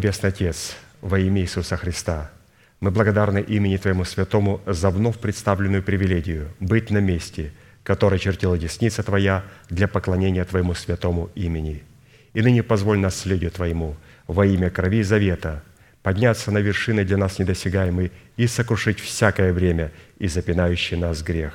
Небесный Отец, во имя Иисуса Христа, мы благодарны имени Твоему Святому за вновь представленную привилегию быть на месте, которое чертила десница Твоя для поклонения Твоему святому имени. И ныне позволь наследию Твоему во имя крови завета подняться на вершины для нас недосягаемые и сокрушить всякое время и запинающий нас грех.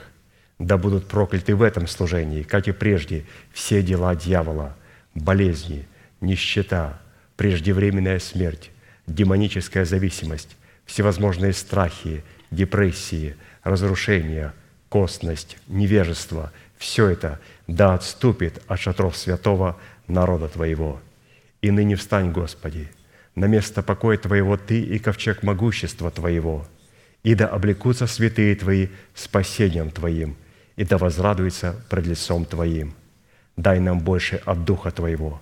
Да будут прокляты в этом служении, как и прежде, все дела дьявола, болезни, нищета – преждевременная смерть, демоническая зависимость, всевозможные страхи, депрессии, разрушения, костность, невежество – все это да отступит от шатров святого народа Твоего. И ныне встань, Господи, на место покоя Твоего Ты и ковчег могущества Твоего, и да облекутся святые Твои спасением Твоим, и да возрадуются пред лицом Твоим. Дай нам больше от Духа Твоего,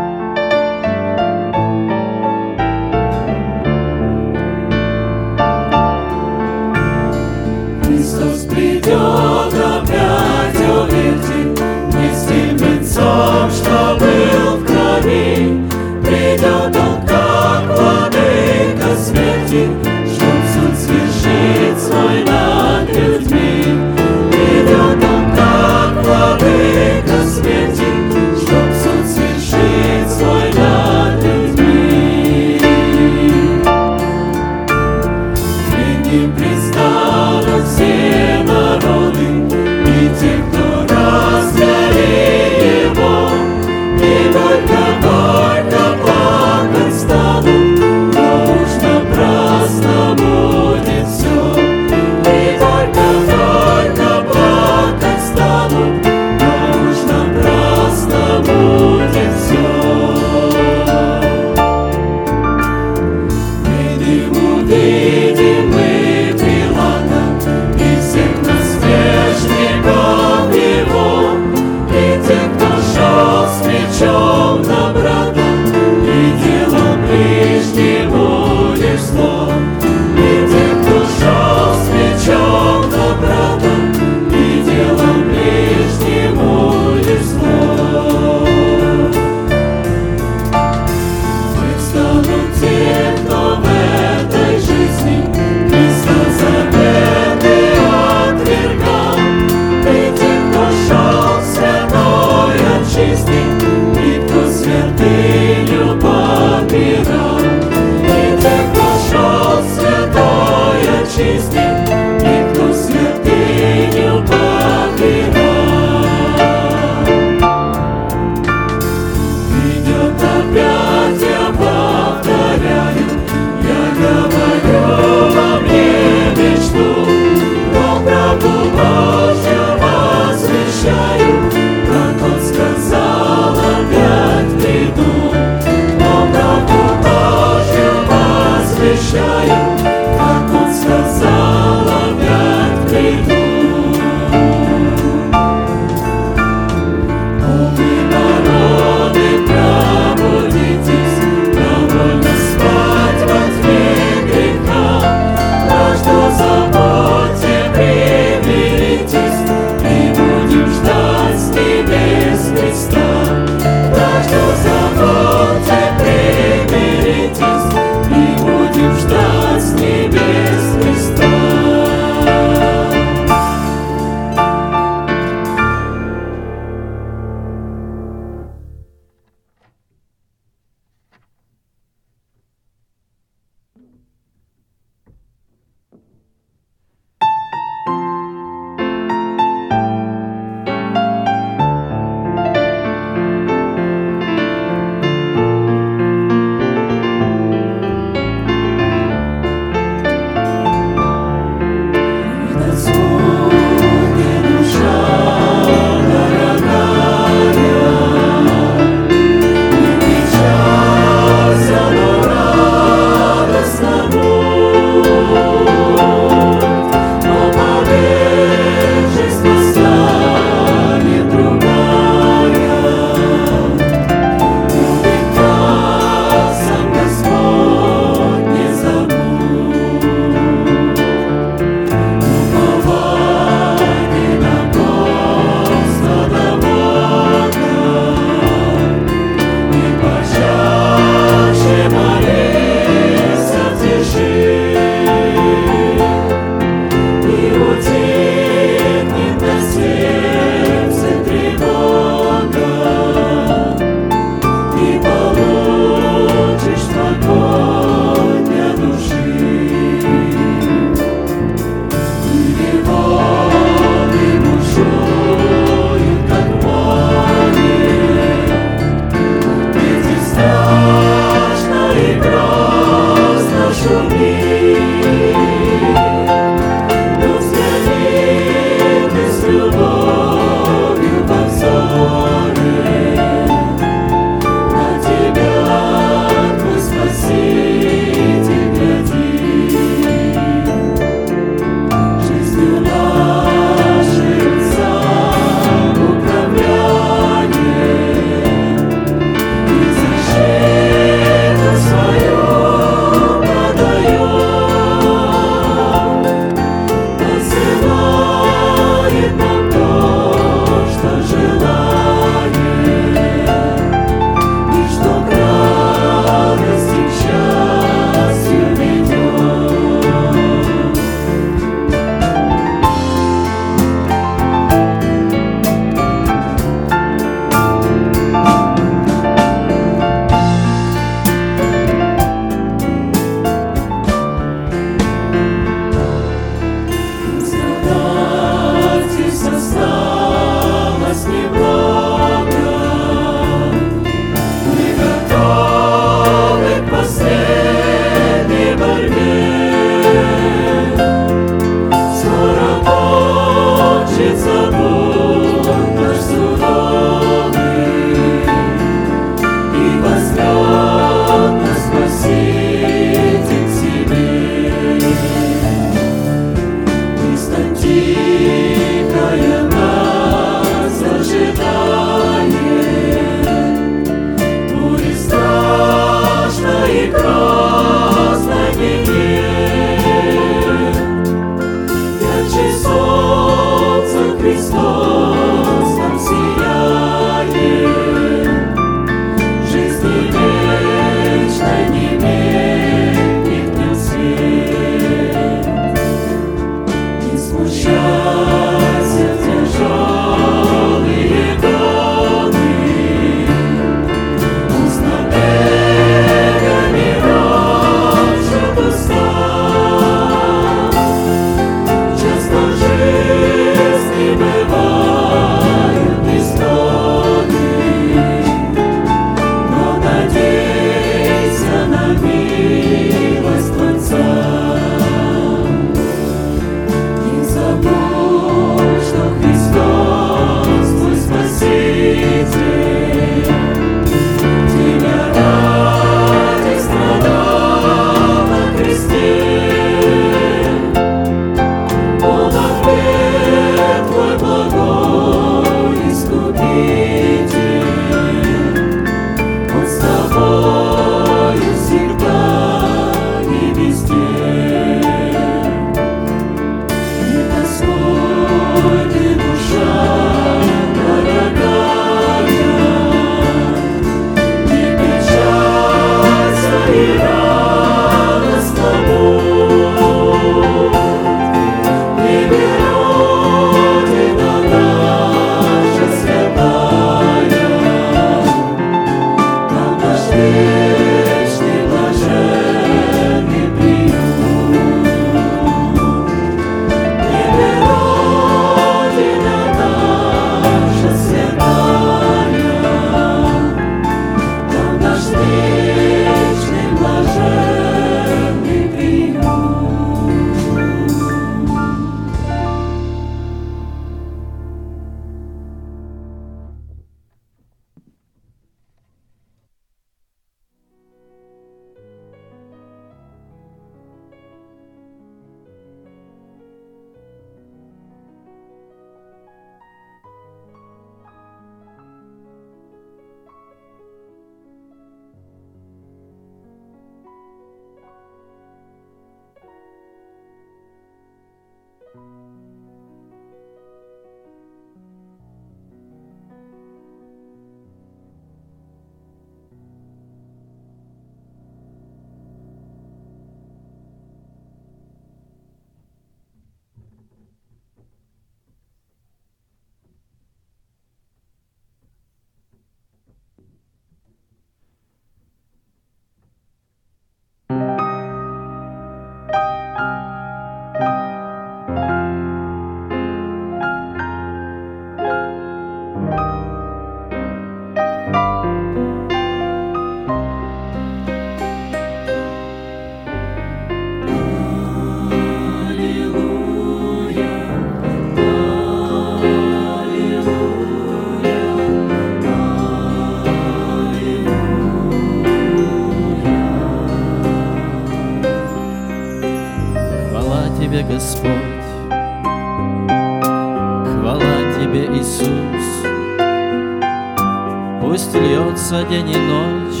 бьются день и ночь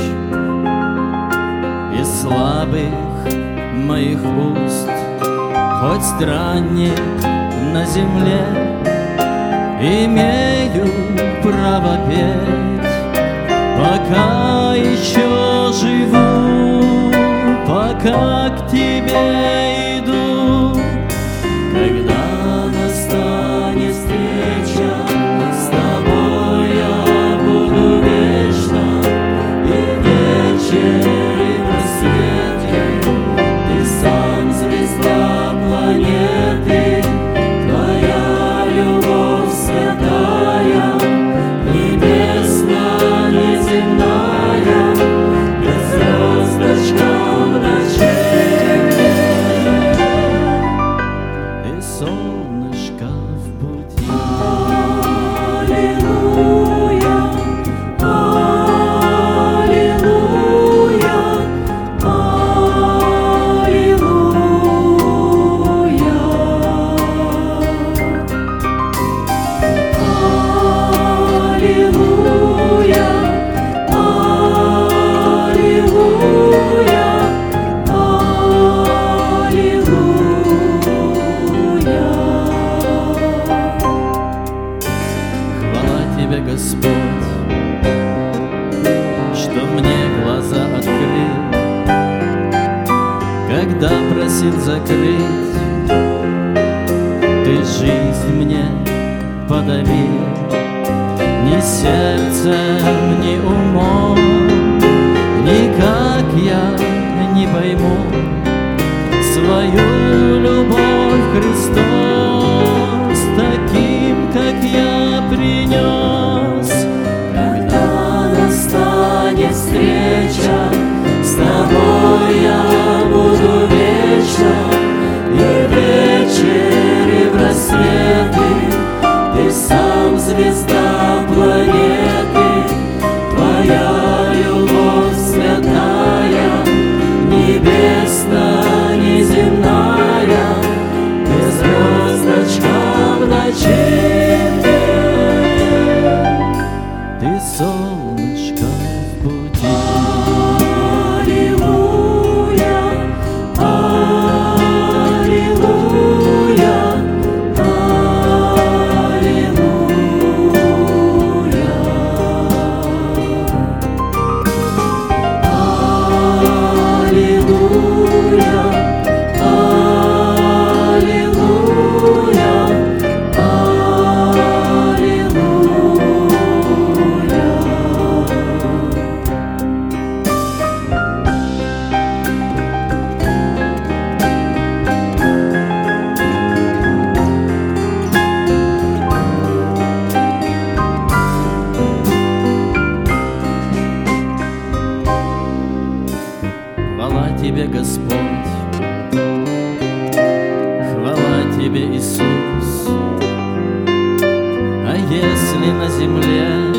Из слабых моих уст. Хоть странник на земле Имею право петь. Пока еще живу, пока к тебе Иисус. А если на земле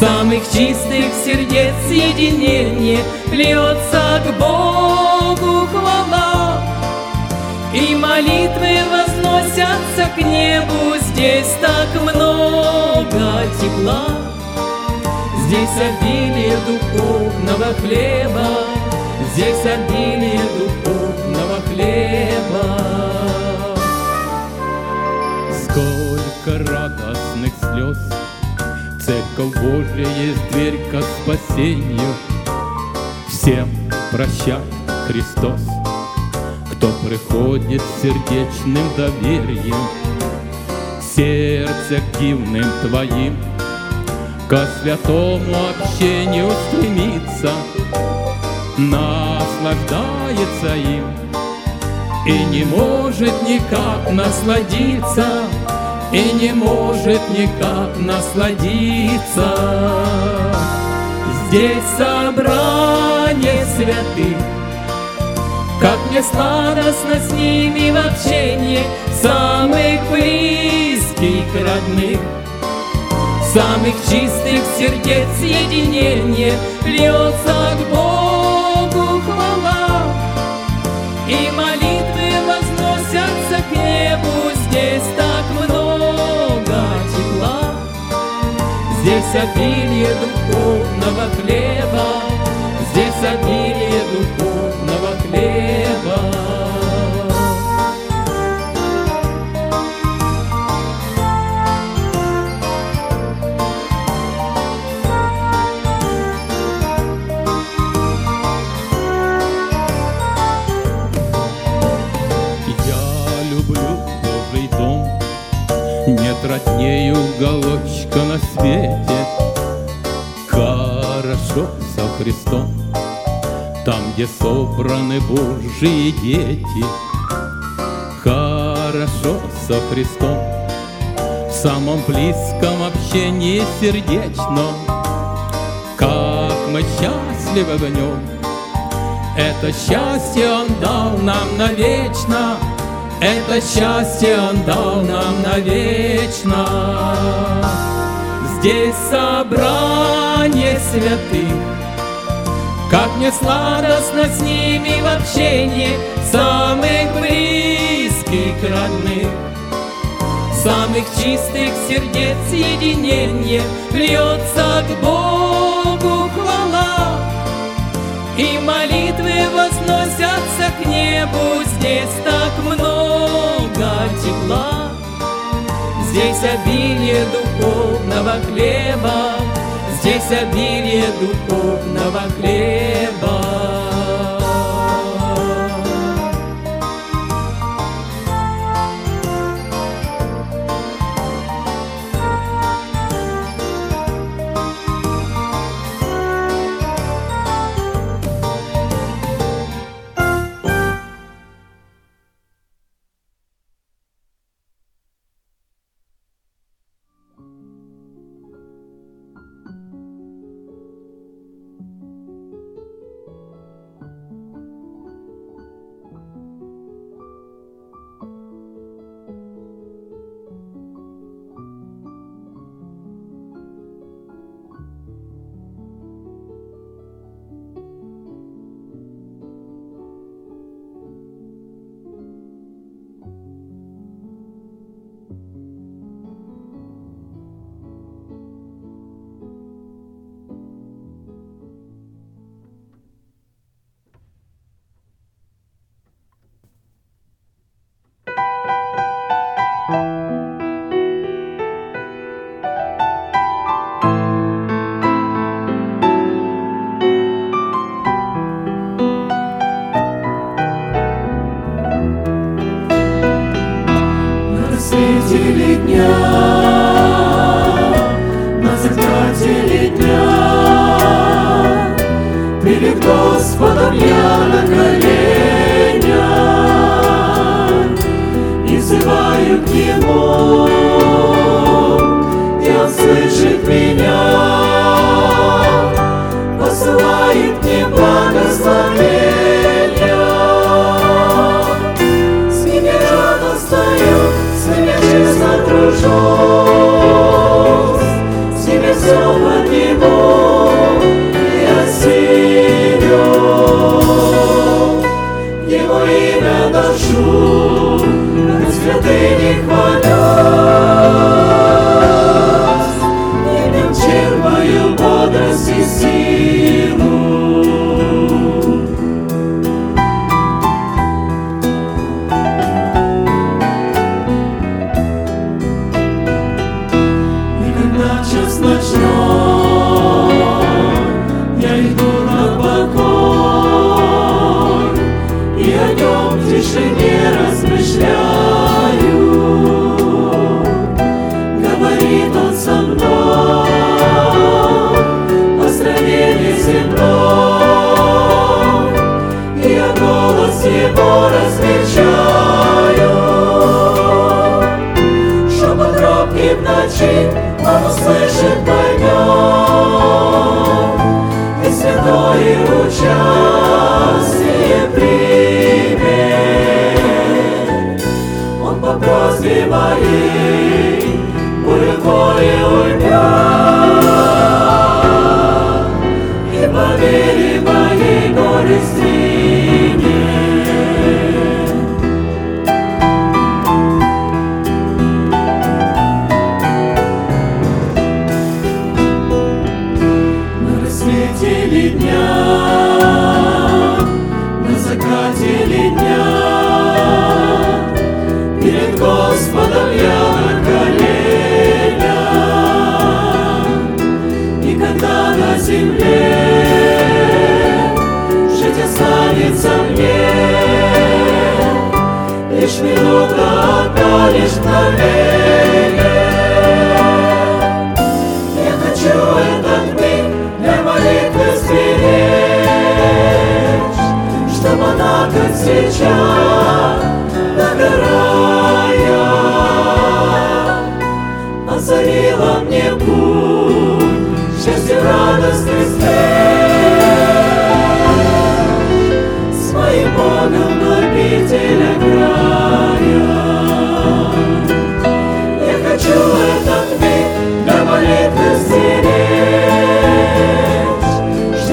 Самых чистых сердец соединение Льется к Богу хвала, И молитвы возносятся к небу, Здесь так много тепла. Здесь обилие духовного хлеба, Здесь обилие духовного хлеба. Сколько радостных слез, Церковь Божья есть дверь ко спасению. Всем прощай, Христос, Кто приходит с сердечным доверием, Сердце активным Твоим — Ко святому общению стремится, Наслаждается им И не может никак насладиться, И не может никак насладиться. Здесь собрание святых, Как мне сладостно с ними в общении, Самых близких родных — Самых чистых сердец единение Льется к Богу хвала. И молитвы Здесь обилие духовного хлеба Здесь обилие духовного хлеба родней уголочка на свете. Хорошо со Христом, там, где собраны Божьи дети. Хорошо со Христом, в самом близком общении сердечном. Как мы счастливы в нем, это счастье Он дал нам навечно — это счастье Он дал нам навечно. Здесь собрание святых, Как мне сладостно с ними в общении, Самых близких родных, Самых чистых сердец единение Льется к Богу хвала, И молитвы возносятся к небу Здесь так много тепла. Здесь обилие духовного хлеба, Здесь обилие духовного хлеба.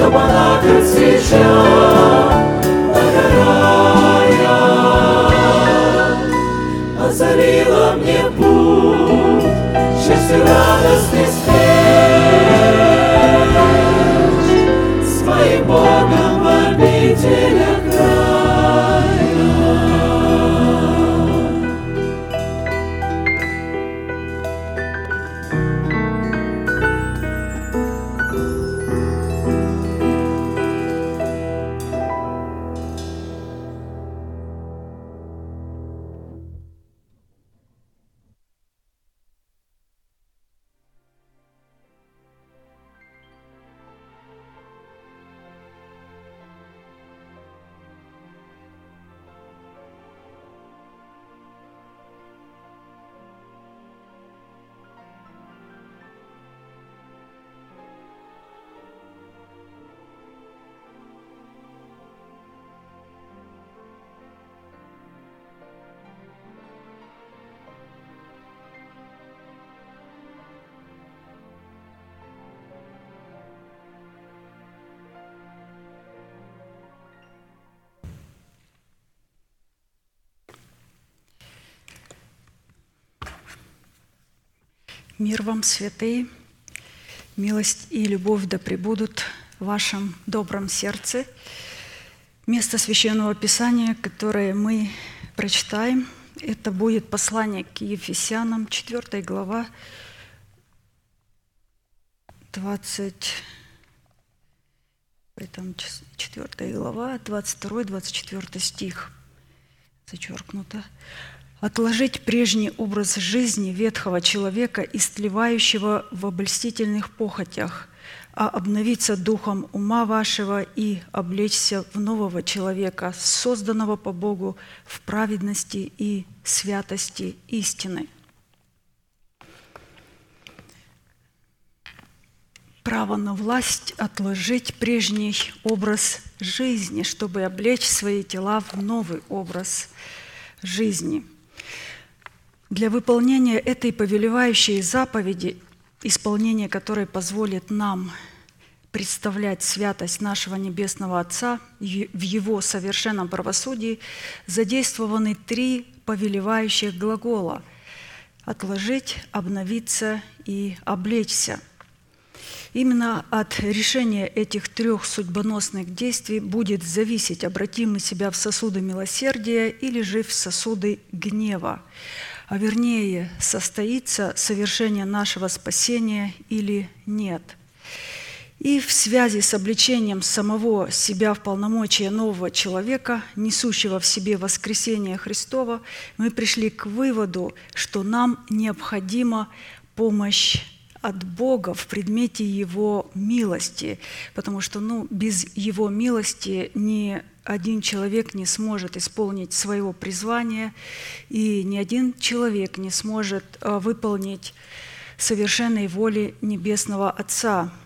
Nobody Мир вам, святые, милость и любовь да пребудут в вашем добром сердце. Место Священного Писания, которое мы прочитаем, это будет послание к Ефесянам, 4 глава, 20, там 4 глава, 22-24 стих, зачеркнуто. Отложить прежний образ жизни ветхого человека, истлевающего в обольстительных похотях, а обновиться духом ума вашего и облечься в нового человека, созданного по Богу в праведности и святости истины. Право на власть отложить прежний образ жизни, чтобы облечь свои тела в новый образ жизни – для выполнения этой повелевающей заповеди, исполнение которой позволит нам представлять святость нашего Небесного Отца в Его совершенном правосудии, задействованы три повелевающих глагола – отложить, обновиться и облечься. Именно от решения этих трех судьбоносных действий будет зависеть, обратим мы себя в сосуды милосердия или же в сосуды гнева а вернее состоится совершение нашего спасения или нет. И в связи с обличением самого себя в полномочия нового человека, несущего в себе воскресение Христова, мы пришли к выводу, что нам необходима помощь от Бога в предмете Его милости, потому что ну, без Его милости ни один человек не сможет исполнить своего призвания, и ни один человек не сможет э, выполнить совершенной воли Небесного Отца –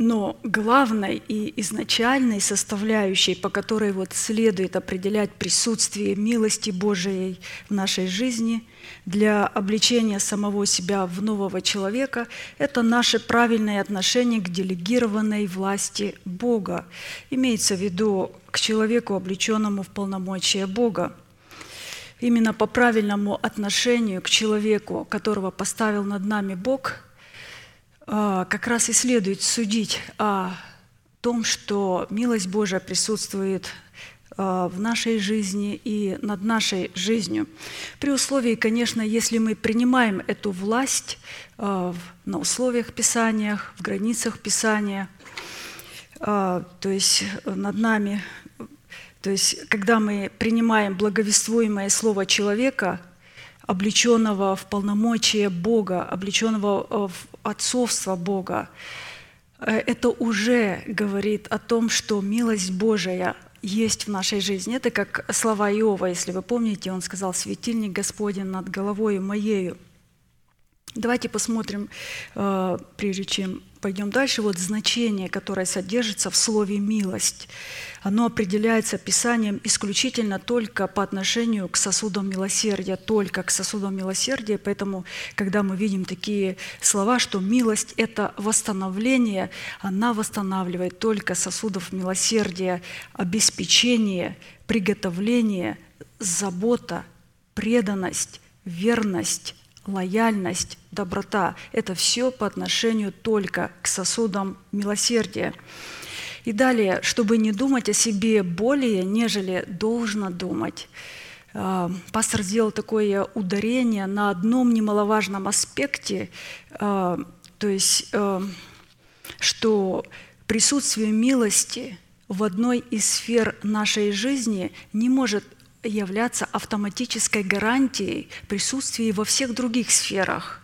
но главной и изначальной составляющей, по которой вот следует определять присутствие милости Божией в нашей жизни для обличения самого себя в нового человека, это наше правильное отношение к делегированной власти Бога. Имеется в виду к человеку, облеченному в полномочия Бога. Именно по правильному отношению к человеку, которого поставил над нами Бог – как раз и следует судить о том, что милость Божия присутствует а, в нашей жизни и над нашей жизнью. При условии, конечно, если мы принимаем эту власть а, на условиях Писания, в границах Писания, то есть над нами, то есть когда мы принимаем благовествуемое слово человека, облеченного в полномочия Бога, облеченного э, в отцовство Бога, э, это уже говорит о том, что милость Божия есть в нашей жизни. Это как слова Иова, если вы помните, он сказал, «Светильник Господень над головой моею». Давайте посмотрим, э, прежде чем пойдем дальше, вот значение, которое содержится в слове «милость». Оно определяется Писанием исключительно только по отношению к сосудам милосердия, только к сосудам милосердия. Поэтому, когда мы видим такие слова, что милость – это восстановление, она восстанавливает только сосудов милосердия, обеспечение, приготовление, забота, преданность, верность, лояльность, доброта – это все по отношению только к сосудам милосердия. И далее, чтобы не думать о себе более, нежели должно думать. А, пастор сделал такое ударение на одном немаловажном аспекте, а, то есть, а, что присутствие милости в одной из сфер нашей жизни не может являться автоматической гарантией присутствия во всех других сферах.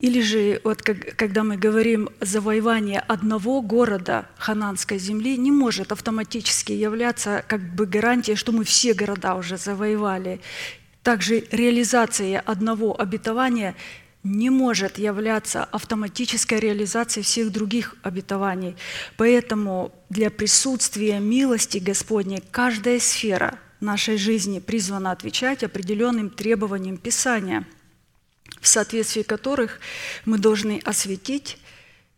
Или же, вот как, когда мы говорим завоевание одного города хананской земли, не может автоматически являться как бы гарантией, что мы все города уже завоевали. Также реализация одного обетования не может являться автоматической реализацией всех других обетований. Поэтому для присутствия милости Господней каждая сфера – нашей жизни призвана отвечать определенным требованиям Писания, в соответствии которых мы должны осветить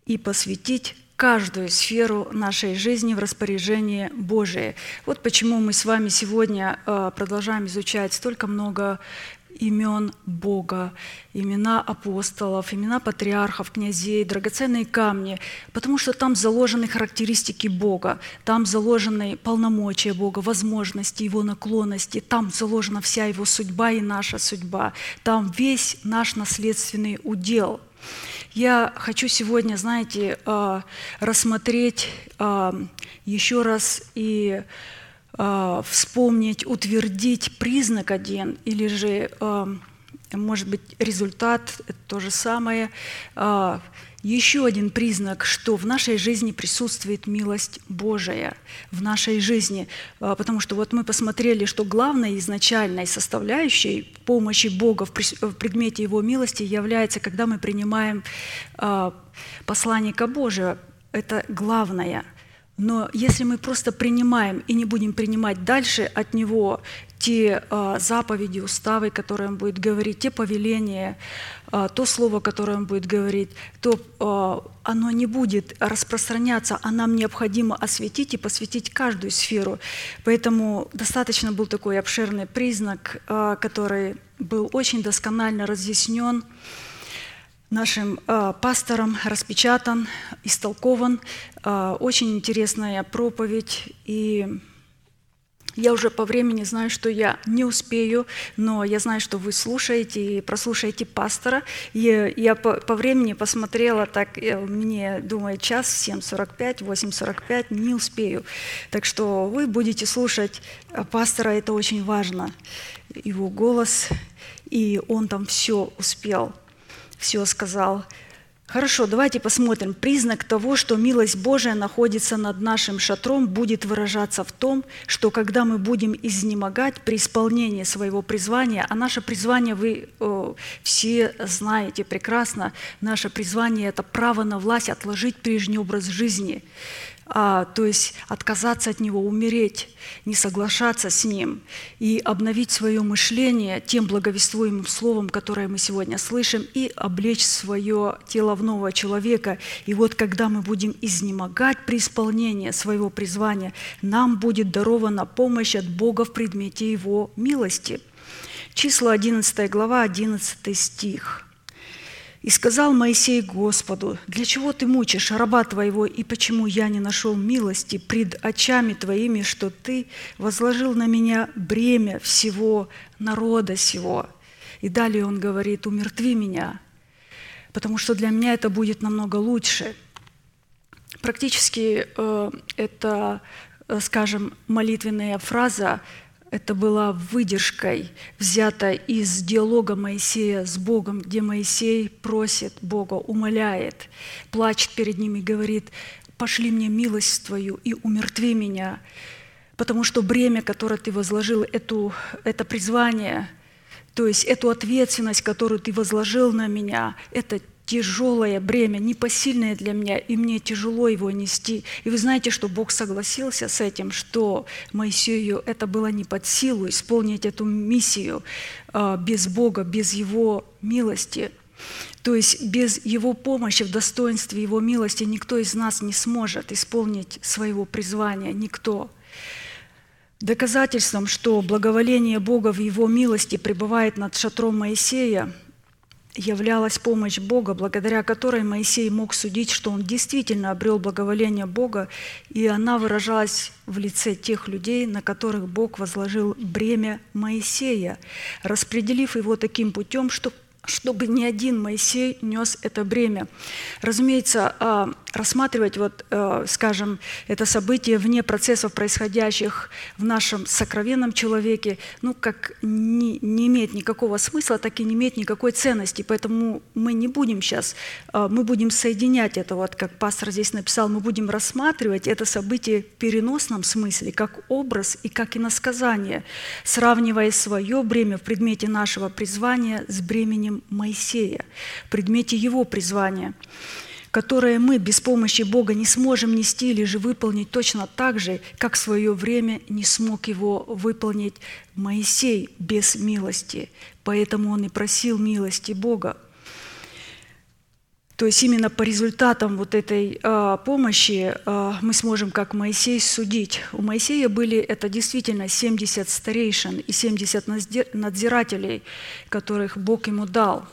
и посвятить каждую сферу нашей жизни в распоряжение Божие. Вот почему мы с вами сегодня э, продолжаем изучать столько много имен Бога, имена апостолов, имена патриархов, князей, драгоценные камни, потому что там заложены характеристики Бога, там заложены полномочия Бога, возможности Его наклонности, там заложена вся Его судьба и наша судьба, там весь наш наследственный удел. Я хочу сегодня, знаете, э, рассмотреть э, еще раз и э, вспомнить, утвердить признак один, или же, э, может быть, результат это то же самое. Э, еще один признак, что в нашей жизни присутствует милость Божия, в нашей жизни. А, потому что вот мы посмотрели, что главной изначальной составляющей помощи Бога в предмете Его милости является, когда мы принимаем а, посланника Божия. Это главное – но если мы просто принимаем и не будем принимать дальше от Него те э, заповеди, уставы, которые Он будет говорить, те повеления, э, то слово, которое Он будет говорить, то э, оно не будет распространяться, а нам необходимо осветить и посвятить каждую сферу. Поэтому достаточно был такой обширный признак, который был очень досконально разъяснен нашим э, пастором, распечатан, истолкован. Э, очень интересная проповедь. И я уже по времени знаю, что я не успею, но я знаю, что вы слушаете и прослушаете пастора. И я по, по времени посмотрела, так э, мне, думаю, час, 7.45, 8.45, не успею. Так что вы будете слушать э, пастора, это очень важно. Его голос, и он там все успел – все сказал. Хорошо, давайте посмотрим. Признак того, что милость Божия находится над нашим шатром, будет выражаться в том, что когда мы будем изнемогать при исполнении своего призвания, а наше призвание вы э, все знаете прекрасно, наше призвание – это право на власть отложить прежний образ жизни – а, то есть отказаться от него, умереть, не соглашаться с ним и обновить свое мышление тем благовествуемым словом, которое мы сегодня слышим, и облечь свое тело в нового человека. И вот когда мы будем изнемогать при исполнении своего призвания, нам будет дарована помощь от Бога в предмете Его милости. Числа 11 глава, 11 стих – и сказал Моисей Господу, «Для чего ты мучишь раба твоего, и почему я не нашел милости пред очами твоими, что ты возложил на меня бремя всего народа сего?» И далее он говорит, «Умертви меня, потому что для меня это будет намного лучше». Практически э, это, э, скажем, молитвенная фраза это была выдержкой, взята из диалога Моисея с Богом, где Моисей просит Бога, умоляет, плачет перед ним и говорит, «Пошли мне милость Твою и умертви меня, потому что бремя, которое Ты возложил, эту, это призвание, то есть эту ответственность, которую Ты возложил на меня, это тяжелое бремя, непосильное для меня, и мне тяжело его нести. И вы знаете, что Бог согласился с этим, что Моисею это было не под силу исполнить эту миссию а, без Бога, без Его милости. То есть без Его помощи в достоинстве Его милости никто из нас не сможет исполнить своего призвания, никто. Доказательством, что благоволение Бога в Его милости пребывает над шатром Моисея, являлась помощь Бога, благодаря которой Моисей мог судить, что он действительно обрел благоволение Бога, и она выражалась в лице тех людей, на которых Бог возложил бремя Моисея, распределив его таким путем, что чтобы ни один Моисей нес это бремя. Разумеется, а, рассматривать, вот, а, скажем, это событие вне процессов, происходящих в нашем сокровенном человеке, ну, как не, не имеет никакого смысла, так и не имеет никакой ценности. Поэтому мы не будем сейчас, а, мы будем соединять это, вот как пастор здесь написал, мы будем рассматривать это событие в переносном смысле, как образ и как иносказание, сравнивая свое бремя в предмете нашего призвания с бременем Моисея, в предмете его призвания, которое мы без помощи Бога не сможем нести или же выполнить точно так же, как в свое время не смог его выполнить Моисей без милости. Поэтому он и просил милости Бога. То есть именно по результатам вот этой э, помощи э, мы сможем, как Моисей, судить. У Моисея были это действительно 70 старейшин и 70 надзирателей, которых Бог ему дал.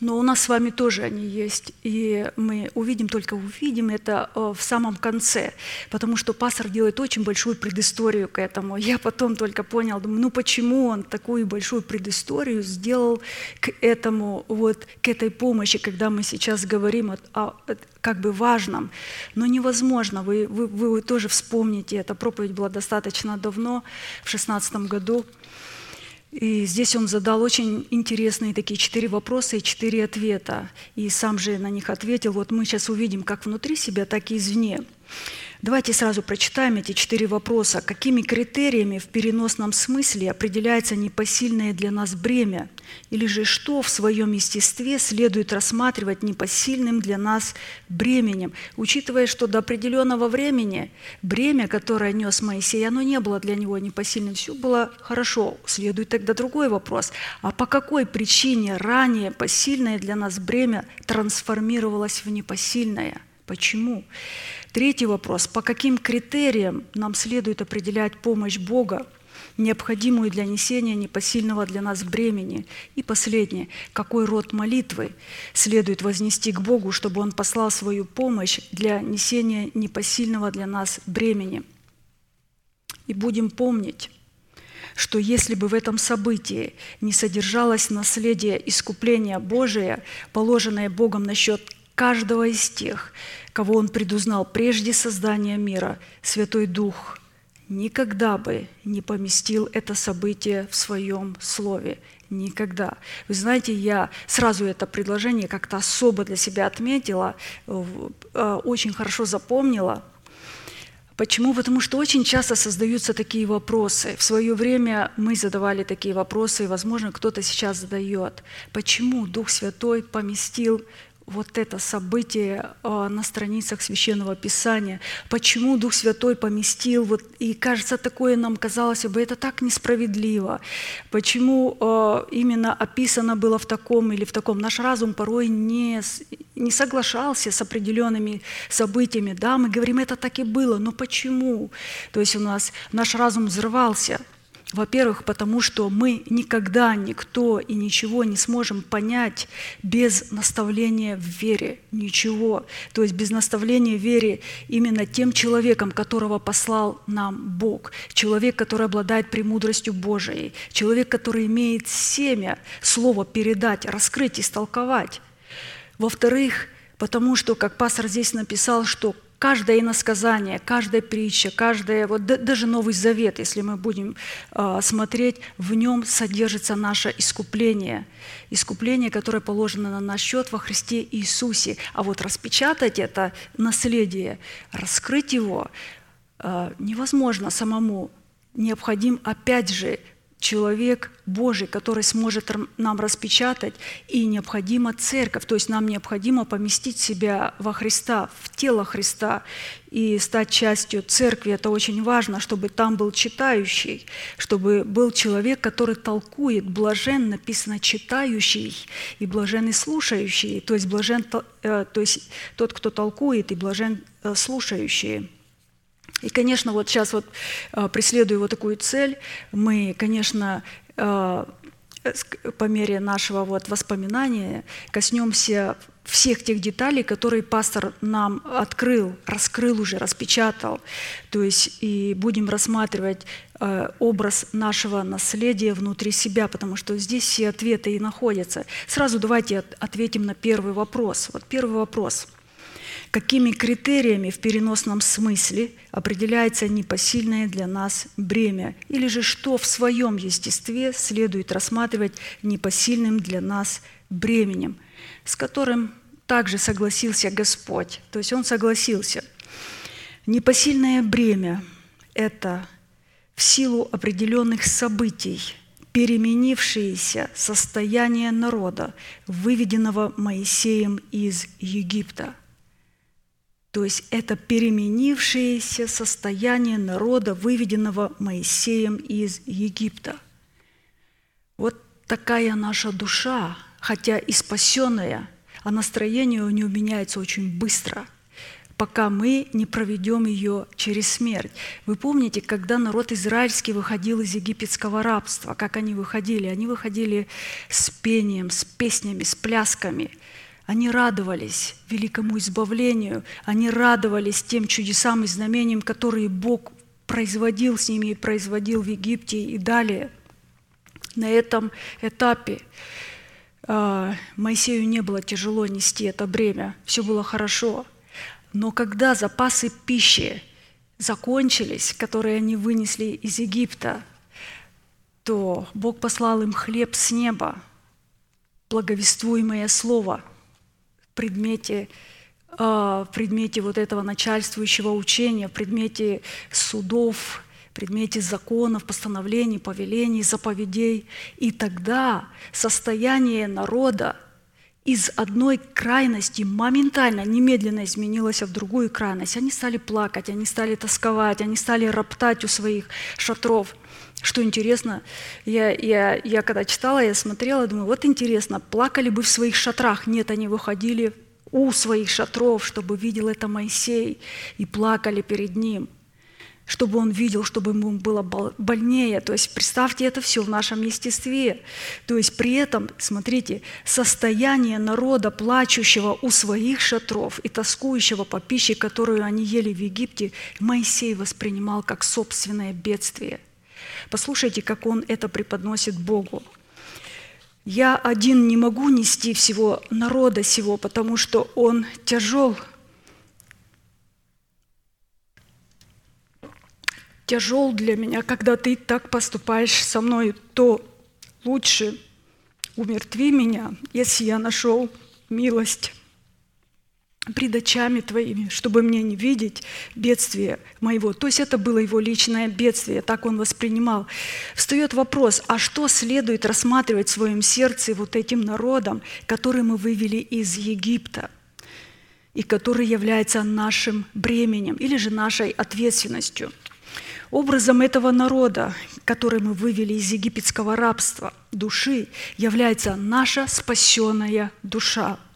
Но у нас с вами тоже они есть, и мы увидим, только увидим это э, в самом конце, потому что пастор делает очень большую предысторию к этому. Я потом только понял, думаю, ну почему он такую большую предысторию сделал к этому, вот к этой помощи, когда мы сейчас говорим о, о как бы важном, но невозможно, вы, вы, вы тоже вспомните, эта проповедь была достаточно давно, в шестнадцатом году, и здесь он задал очень интересные такие четыре вопроса и четыре ответа. И сам же на них ответил. Вот мы сейчас увидим как внутри себя, так и извне. Давайте сразу прочитаем эти четыре вопроса. Какими критериями в переносном смысле определяется непосильное для нас бремя? Или же что в своем естестве следует рассматривать непосильным для нас бременем, учитывая, что до определенного времени бремя, которое нес Моисей, оно не было для него непосильным, все было хорошо. Следует тогда другой вопрос. А по какой причине ранее посильное для нас бремя трансформировалось в непосильное? Почему? Третий вопрос. По каким критериям нам следует определять помощь Бога, необходимую для несения непосильного для нас бремени? И последнее. Какой род молитвы следует вознести к Богу, чтобы Он послал свою помощь для несения непосильного для нас бремени? И будем помнить, что если бы в этом событии не содержалось наследие искупления Божия, положенное Богом на счет каждого из тех, кого Он предузнал прежде создания мира, Святой Дух никогда бы не поместил это событие в своем слове. Никогда. Вы знаете, я сразу это предложение как-то особо для себя отметила, э, очень хорошо запомнила. Почему? Потому что очень часто создаются такие вопросы. В свое время мы задавали такие вопросы, и, возможно, кто-то сейчас задает. Почему Дух Святой поместил вот это событие а, на страницах Священного Писания, почему Дух Святой поместил, вот, и кажется, такое нам казалось бы, это так несправедливо, почему а, именно описано было в таком или в таком. Наш разум порой не, не соглашался с определенными событиями. Да, мы говорим, это так и было, но почему? То есть у нас наш разум взрывался – во-первых, потому что мы никогда никто и ничего не сможем понять без наставления в вере. Ничего. То есть без наставления в вере именно тем человеком, которого послал нам Бог. Человек, который обладает премудростью Божией. Человек, который имеет семя, слово передать, раскрыть, истолковать. Во-вторых, потому что, как пастор здесь написал, что каждое иносказание, каждая притча, каждое, вот даже Новый Завет, если мы будем э, смотреть, в нем содержится наше искупление. Искупление, которое положено на наш счет во Христе Иисусе. А вот распечатать это наследие, раскрыть его э, невозможно самому. Необходим, опять же, человек Божий, который сможет нам распечатать, и необходима церковь, то есть нам необходимо поместить себя во Христа, в тело Христа, и стать частью церкви. Это очень важно, чтобы там был читающий, чтобы был человек, который толкует. Блажен написано читающий и блажен и слушающий. То есть блажен, э, то есть тот, кто толкует, и блажен э, слушающие. И, конечно, вот сейчас вот э, преследуя вот такую цель, мы, конечно, э, по мере нашего вот воспоминания коснемся всех тех деталей, которые пастор нам открыл, раскрыл уже, распечатал. То есть и будем рассматривать э, образ нашего наследия внутри себя, потому что здесь все ответы и находятся. Сразу давайте ответим на первый вопрос. Вот первый вопрос – какими критериями в переносном смысле определяется непосильное для нас бремя, или же что в своем естестве следует рассматривать непосильным для нас бременем, с которым также согласился Господь. То есть Он согласился. Непосильное бремя – это в силу определенных событий переменившееся состояние народа, выведенного Моисеем из Египта – то есть это переменившееся состояние народа, выведенного Моисеем из Египта. Вот такая наша душа, хотя и спасенная, а настроение у нее меняется очень быстро. пока мы не проведем ее через смерть. Вы помните, когда народ израильский выходил из египетского рабства, как они выходили? Они выходили с пением, с песнями, с плясками. Они радовались великому избавлению, они радовались тем чудесам и знамениям, которые Бог производил с ними и производил в Египте и далее. На этом этапе а, Моисею не было тяжело нести это бремя, все было хорошо. Но когда запасы пищи закончились, которые они вынесли из Египта, то Бог послал им хлеб с неба, благовествуемое слово предмете, а, в предмете вот этого начальствующего учения, в предмете судов, в предмете законов, постановлений, повелений, заповедей. И тогда состояние народа из одной крайности моментально, немедленно изменилось в другую крайность. Они стали плакать, они стали тосковать, они стали роптать у своих шатров. Что интересно, я, я, я когда читала, я смотрела, думаю, вот интересно, плакали бы в своих шатрах. Нет, они выходили у своих шатров, чтобы видел это Моисей, и плакали перед ним – чтобы он видел, чтобы ему было больнее. То есть представьте это все в нашем естестве. То есть при этом, смотрите, состояние народа, плачущего у своих шатров и тоскующего по пище, которую они ели в Египте, Моисей воспринимал как собственное бедствие. Послушайте, как он это преподносит Богу. «Я один не могу нести всего народа сего, потому что он тяжел тяжел для меня, когда ты так поступаешь со мной, то лучше умертви меня, если я нашел милость пред очами Твоими, чтобы мне не видеть бедствия моего. То есть это было его личное бедствие, так он воспринимал. Встает вопрос, а что следует рассматривать в своем сердце вот этим народом, который мы вывели из Египта, и который является нашим бременем или же нашей ответственностью – Образом этого народа, который мы вывели из египетского рабства, души, является наша спасенная душа –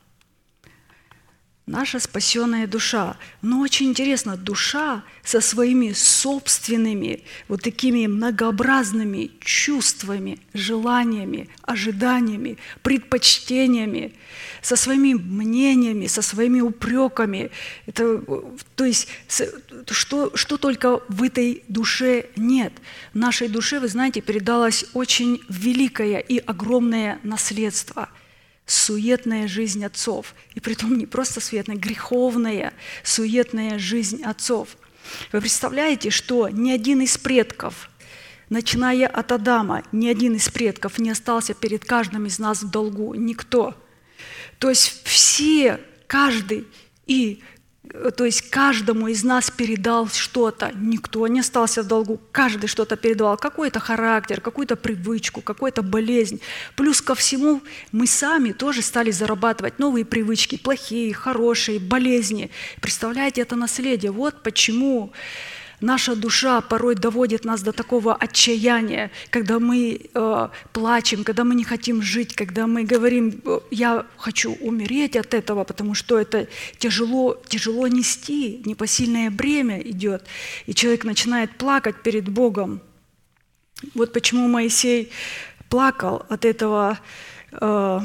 наша спасенная душа. Но очень интересно, душа со своими собственными вот такими многообразными чувствами, желаниями, ожиданиями, предпочтениями, со своими мнениями, со своими упреками. Это, то есть что, что только в этой душе нет. Нашей душе, вы знаете, передалось очень великое и огромное наследство – суетная жизнь отцов. И притом не просто суетная, греховная, суетная жизнь отцов. Вы представляете, что ни один из предков, начиная от Адама, ни один из предков не остался перед каждым из нас в долгу, никто. То есть все, каждый и то есть каждому из нас передал что-то. Никто не остался в долгу. Каждый что-то передавал. Какой-то характер, какую-то привычку, какую-то болезнь. Плюс ко всему мы сами тоже стали зарабатывать новые привычки. Плохие, хорошие, болезни. Представляете, это наследие. Вот почему Наша душа порой доводит нас до такого отчаяния, когда мы э, плачем, когда мы не хотим жить, когда мы говорим, «Э, я хочу умереть от этого, потому что это тяжело, тяжело нести, непосильное бремя идет. И человек начинает плакать перед Богом. Вот почему Моисей плакал от этого э,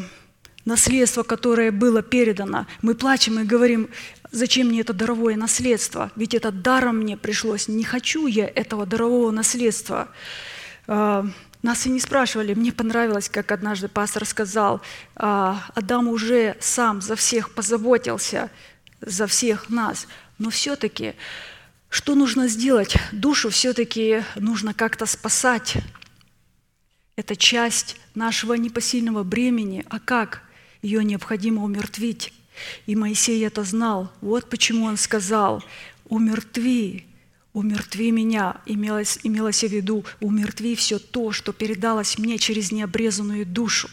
наследства, которое было передано. Мы плачем и говорим, Зачем мне это даровое наследство? Ведь это даром мне пришлось. Не хочу я этого дарового наследства. А, нас и не спрашивали. Мне понравилось, как однажды пастор сказал, а, Адам уже сам за всех позаботился, за всех нас. Но все-таки, что нужно сделать? Душу все-таки нужно как-то спасать. Это часть нашего непосильного бремени. А как? Ее необходимо умертвить. И Моисей это знал. Вот почему он сказал, умертви, умертви меня, имелось, имелось в виду, умертви все то, что передалось мне через необрезанную душу.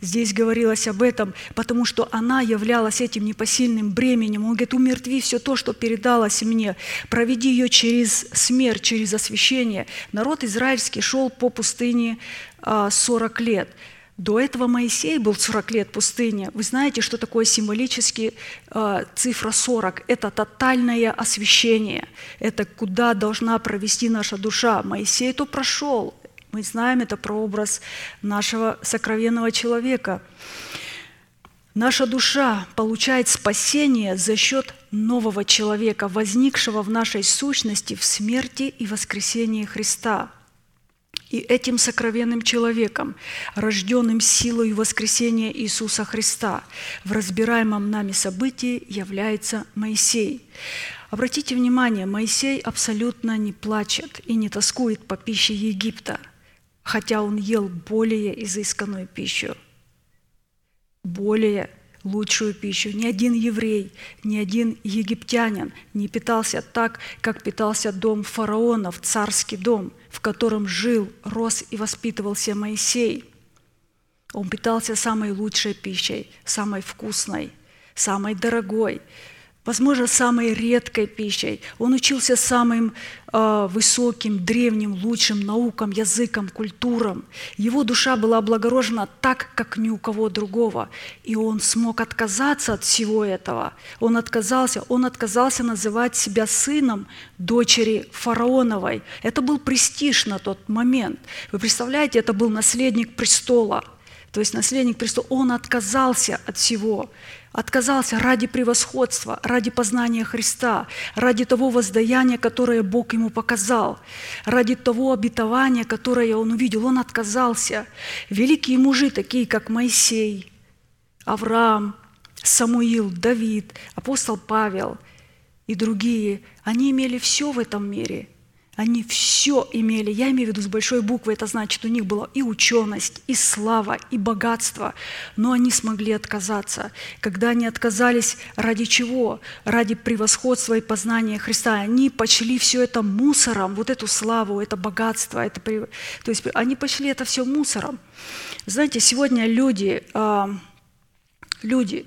Здесь говорилось об этом, потому что она являлась этим непосильным бременем. Он говорит, умертви все то, что передалось мне, проведи ее через смерть, через освящение. Народ израильский шел по пустыне 40 а, лет – До этого Моисей был 40 лет в пустыне. Вы знаете, что такое символически э, цифра 40? Это тотальное освящение. Это куда должна провести наша душа. Моисей то прошел. Мы знаем это прообраз нашего сокровенного человека. Наша душа получает спасение за счет нового человека, возникшего в нашей сущности в смерти и воскресении Христа – и этим сокровенным человеком, рожденным силой воскресения Иисуса Христа, в разбираемом нами событии является Моисей. Обратите внимание, Моисей абсолютно не плачет и не тоскует по пище Египта, хотя он ел более изысканную пищу, более лучшую пищу. Ни один еврей, ни один египтянин не питался так, как питался дом фараонов, царский дом, в котором жил, рос и воспитывался Моисей. Он питался самой лучшей пищей, самой вкусной, самой дорогой, возможно, самой редкой пищей. Он учился самым э, высоким, древним, лучшим наукам, языкам, культурам. Его душа была облагорожена так, как ни у кого другого. И он смог отказаться от всего этого. Он отказался, он отказался называть себя сыном дочери фараоновой. Это был престиж на тот момент. Вы представляете, это был наследник престола. То есть наследник престола, он отказался от всего отказался ради превосходства, ради познания Христа, ради того воздаяния, которое Бог ему показал, ради того обетования, которое он увидел. Он отказался. Великие мужи, такие как Моисей, Авраам, Самуил, Давид, апостол Павел и другие, они имели все в этом мире – они все имели, я имею в виду с большой буквы, это значит, у них была и ученость, и слава, и богатство, но они смогли отказаться. Когда они отказались, ради чего? Ради превосходства и познания Христа. Они почли все это мусором, вот эту славу, это богатство, это, то есть они почли это все мусором. Знаете, сегодня люди, а, люди,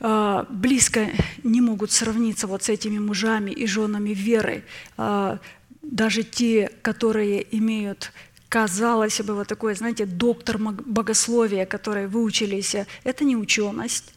а, близко не могут сравниться вот с этими мужами и женами веры. Даже те, которые имеют казалось бы, вот такое, знаете, доктор богословия, которые выучились, это не ученость,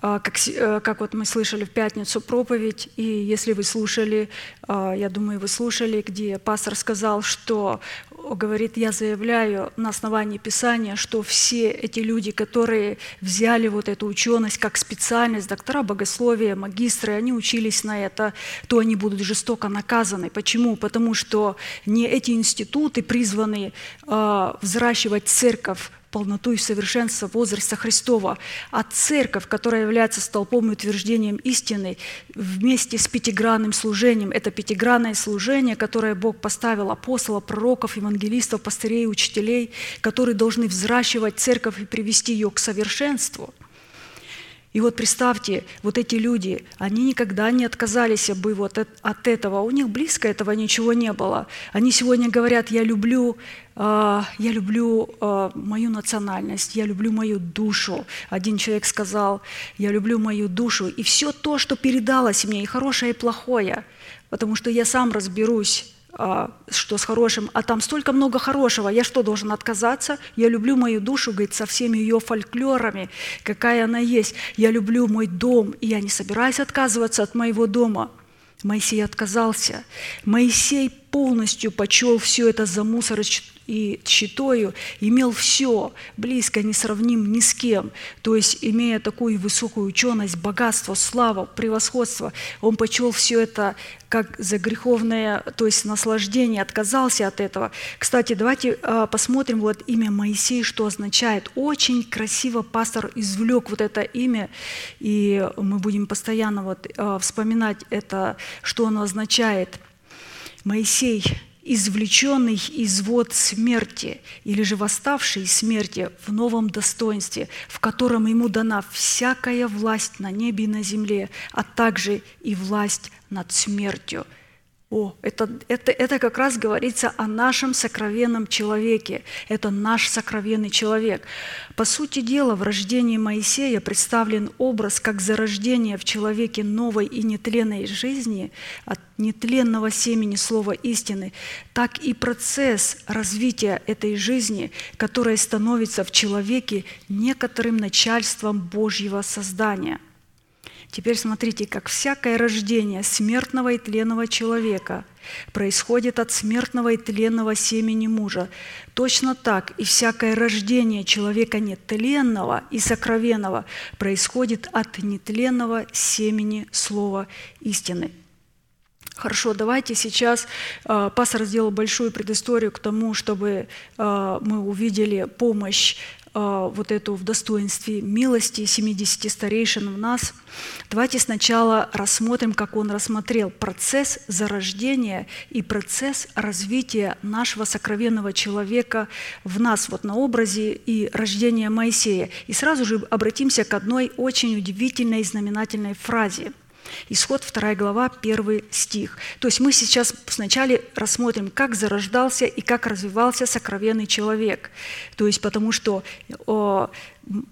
как, э, как вот мы слышали в пятницу проповедь, и если вы слушали, а, я думаю, вы слушали, где пастор сказал, что, говорит, я заявляю на основании Писания, что все эти люди, которые взяли вот эту ученость как специальность, доктора богословия, магистры, они учились на это, то они будут жестоко наказаны. Почему? Потому что не эти институты призваны а, взращивать церковь полноту и совершенство возраста Христова, а церковь, которая является столпом и утверждением истины, вместе с пятигранным служением, это пятигранное служение, которое Бог поставил апостолов, пророков, евангелистов, пастырей, учителей, которые должны взращивать церковь и привести ее к совершенству – и вот представьте, вот эти люди, они никогда не отказались бы вот от этого, у них близко этого ничего не было. Они сегодня говорят, я люблю, а, я люблю а, мою национальность, я люблю мою душу. Один человек сказал, я люблю мою душу, и все то, что передалось мне, и хорошее, и плохое, потому что я сам разберусь, что с хорошим, а там столько много хорошего, я что, должен отказаться? Я люблю мою душу, говорит, со всеми ее фольклорами, какая она есть. Я люблю мой дом, и я не собираюсь отказываться от моего дома. Моисей отказался. Моисей полностью почел все это за мусор и щитою, имел все, близко несравним ни с кем. То есть, имея такую высокую ученость, богатство, славу, превосходство, он почел все это как за греховное, то есть наслаждение, отказался от этого. Кстати, давайте а, посмотрим вот имя Моисей, что означает. Очень красиво пастор извлек вот это имя, и мы будем постоянно вот а, вспоминать это, что оно означает. Моисей извлеченный из вод смерти, или же восставший из смерти в новом достоинстве, в котором ему дана всякая власть на небе и на земле, а также и власть над смертью. О, это, это, это как раз говорится о нашем сокровенном человеке. Это наш сокровенный человек. По сути дела, в рождении Моисея представлен образ как зарождение в человеке новой и нетленной жизни от нетленного семени слова истины, так и процесс развития этой жизни, которая становится в человеке некоторым начальством Божьего создания – Теперь смотрите, как всякое рождение смертного и тленного человека происходит от смертного и тленного семени мужа, точно так и всякое рождение человека нетленного и сокровенного происходит от нетленного семени слова истины. Хорошо, давайте сейчас э, пастор сделал большую предысторию к тому, чтобы э, мы увидели помощь вот эту в достоинстве милости 70 старейшин в нас, давайте сначала рассмотрим, как он рассмотрел процесс зарождения и процесс развития нашего сокровенного человека в нас, вот на образе и рождения Моисея. И сразу же обратимся к одной очень удивительной и знаменательной фразе – Исход 2 глава, 1 стих. То есть мы сейчас сначала рассмотрим, как зарождался и как развивался сокровенный человек. То есть потому что о,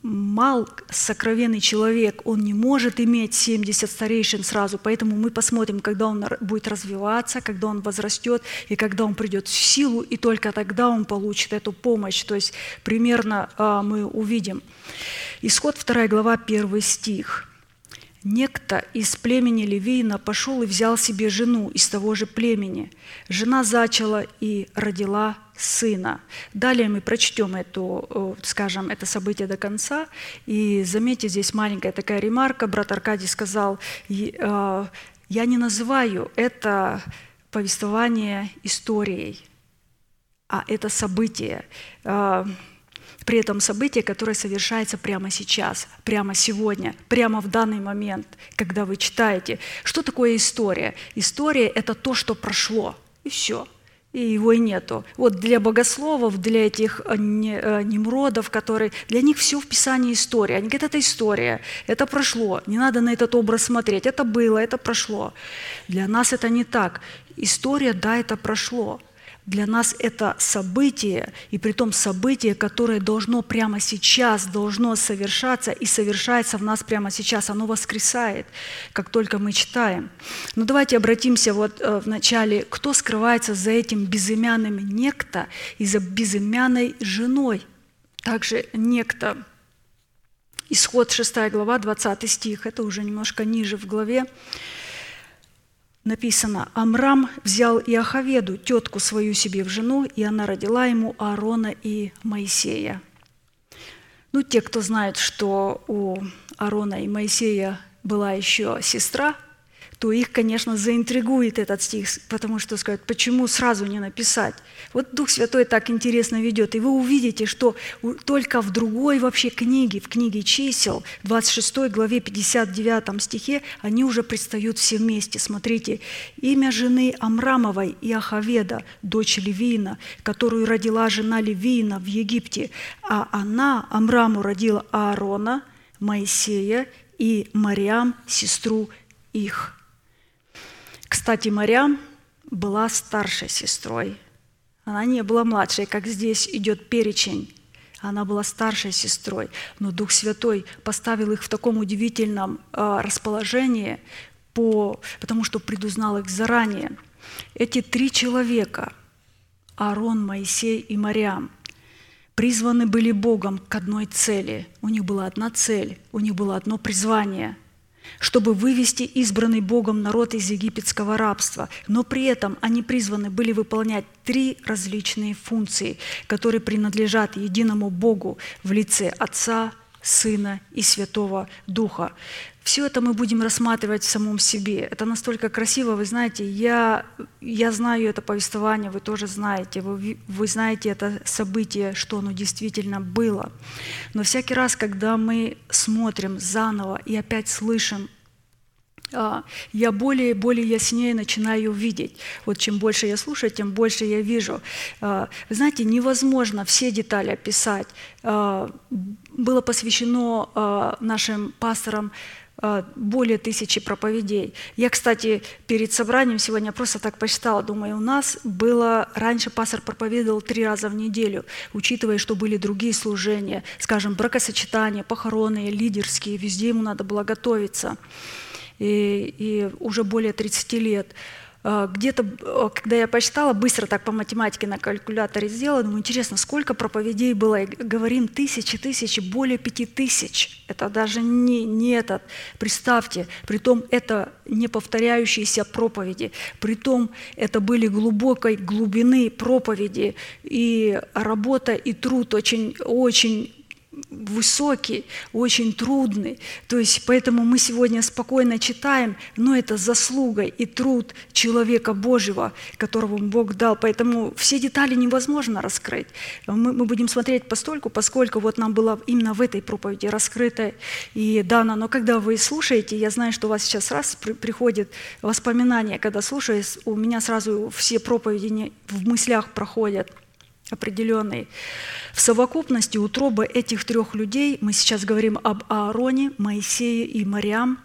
мал сокровенный человек, он не может иметь 70 старейшин сразу, поэтому мы посмотрим, когда он будет развиваться, когда он возрастет и когда он придет в силу, и только тогда он получит эту помощь. То есть примерно а, мы увидим. Исход 2 глава, 1 стих – Некто из племени Левиина пошел и взял себе жену из того же племени. Жена зачала и родила сына. Далее мы прочтем эту, скажем, это событие до конца. И заметьте, здесь маленькая такая ремарка. Брат Аркадий сказал, «Э, я не называю это повествование историей, а это событие э, при этом событие, которое совершается прямо сейчас, прямо сегодня, прямо в данный момент, когда вы читаете. Что такое история? История – это то, что прошло, и все – и его и нету. Вот для богословов, для этих э, э, немродов, которые, для них все в Писании история. Они говорят, это история, это прошло, не надо на этот образ смотреть, это было, это прошло. Для нас это не так. История, да, это прошло – для нас это событие, и при том событие, которое должно прямо сейчас, должно совершаться и совершается в нас прямо сейчас. Оно воскресает, как только мы читаем. Но давайте обратимся вот э, в начале, кто скрывается за этим безымянным некто и за безымянной женой. Также некто. Исход 6 глава, 20 стих, это уже немножко ниже в главе написано, Амрам взял Иоховеду, тетку свою себе в жену, и она родила ему Аарона и Моисея. Ну, те, кто знает, что у Аарона и Моисея была еще сестра, то их, конечно, заинтригует этот стих, потому что скажут, почему сразу не написать? Вот Дух Святой так интересно ведет, и вы увидите, что только в другой вообще книге, в книге чисел, 26 главе 59 стихе, они уже предстают все вместе. Смотрите, имя жены Амрамовой и Ахаведа, дочь Левиина, которую родила жена Левиина в Египте, а она Амраму родила Аарона, Моисея и Мариам, сестру их. Кстати, Марьям была старшей сестрой. Она не была младшей, как здесь идет перечень. Она была старшей сестрой, но Дух Святой поставил их в таком удивительном э, расположении, по, потому что предузнал их заранее. Эти три человека, Аарон, Моисей и Мариам, призваны были Богом к одной цели. У них была одна цель, у них было одно призвание – чтобы вывести избранный Богом народ из египетского рабства. Но при этом они призваны были выполнять три различные функции, которые принадлежат единому Богу в лице Отца, Сына и Святого Духа. Все это мы будем рассматривать в самом себе. Это настолько красиво, вы знаете, я, я знаю это повествование, вы тоже знаете, вы, вы знаете это событие, что оно действительно было. Но всякий раз, когда мы смотрим заново и опять слышим я более и более яснее начинаю видеть. Вот чем больше я слушаю, тем больше я вижу. А, вы знаете, невозможно все детали описать. А, было посвящено нашим пасторам а, более тысячи проповедей. Я, кстати, перед собранием сегодня просто так посчитала, думаю, у нас было, раньше пастор проповедовал три раза в неделю, учитывая, что были другие служения, скажем, бракосочетания, похороны, лидерские, везде ему надо было готовиться. И, и уже более 30 лет. А, где-то, а, когда я посчитала, быстро так по математике на калькуляторе сделала, думаю, интересно, сколько проповедей было? И говорим, тысячи, тысячи, более пяти тысяч. Это даже не, не этот. Представьте, притом это не повторяющиеся проповеди, притом это были глубокой глубины проповеди, и работа и труд очень, очень высокий, очень трудный. То есть поэтому мы сегодня спокойно читаем, но это заслуга и труд человека Божьего, которого Бог дал. Поэтому все детали невозможно раскрыть. Мы, мы будем смотреть постольку, поскольку вот нам было именно в этой проповеди раскрыто и дано. Но когда вы слушаете, я знаю, что у вас сейчас раз при, приходит воспоминание, когда слушаешь, у меня сразу все проповеди не, в мыслях проходят определенные. В совокупности утробы этих трех людей, мы сейчас говорим об Аароне, Моисее и Мариам,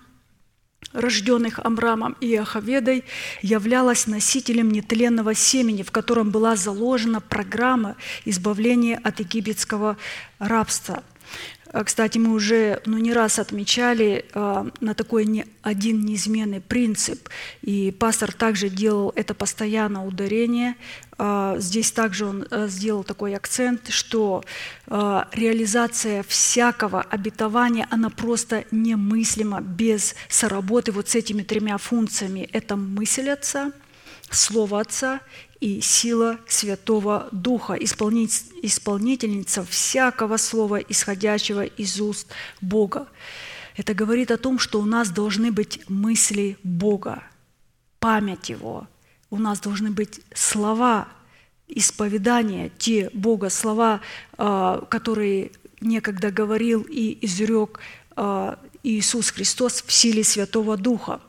рожденных Амрамом и Ахаведой, являлась носителем нетленного семени, в котором была заложена программа избавления от египетского рабства. А, кстати, мы уже ну, не раз отмечали э, на такой не, один неизменный принцип, и пастор также делал это постоянно ударение. Э, здесь также он э, сделал такой акцент, что э, реализация всякого обетования, она просто немыслима без соработы вот с этими тремя функциями. Это мысль Отца, Слово Отца и сила Святого Духа, исполнительница всякого слова, исходящего из уст Бога. Это говорит о том, что у нас должны быть мысли Бога, память Его. У нас должны быть слова исповедания, те Бога, слова, а, которые некогда говорил и изрек а, Иисус Христос в силе Святого Духа –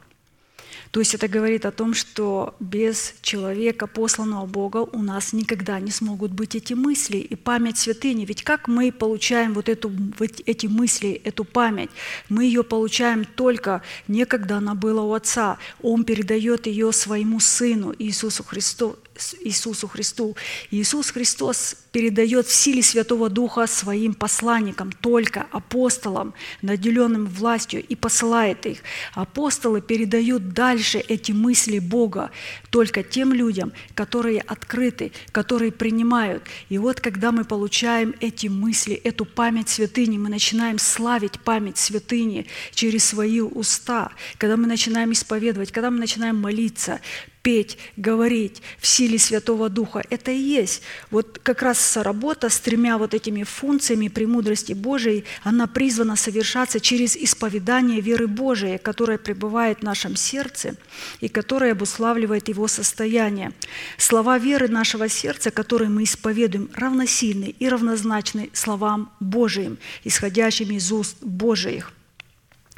то есть это говорит о том, что без человека, посланного Бога, у нас никогда не смогут быть эти мысли и память святыни. Ведь как мы получаем вот, эту, вот эти мысли, эту память? Мы ее получаем только не когда она была у Отца. Он передает ее своему Сыну Иисусу Христу, Иисусу Христу. Иисус Христос передает в силе Святого Духа своим посланникам, только апостолам, наделенным властью, и посылает их. Апостолы передают дальше эти мысли Бога только тем людям, которые открыты, которые принимают. И вот когда мы получаем эти мысли, эту память святыни, мы начинаем славить память святыни через свои уста, когда мы начинаем исповедовать, когда мы начинаем молиться, петь, говорить в силе Святого Духа. Это и есть вот как раз работа с тремя вот этими функциями премудрости Божией, она призвана совершаться через исповедание веры Божией, которая пребывает в нашем сердце и которая обуславливает его состояние. Слова веры нашего сердца, которые мы исповедуем, равносильны и равнозначны словам Божиим, исходящим из уст Божиих.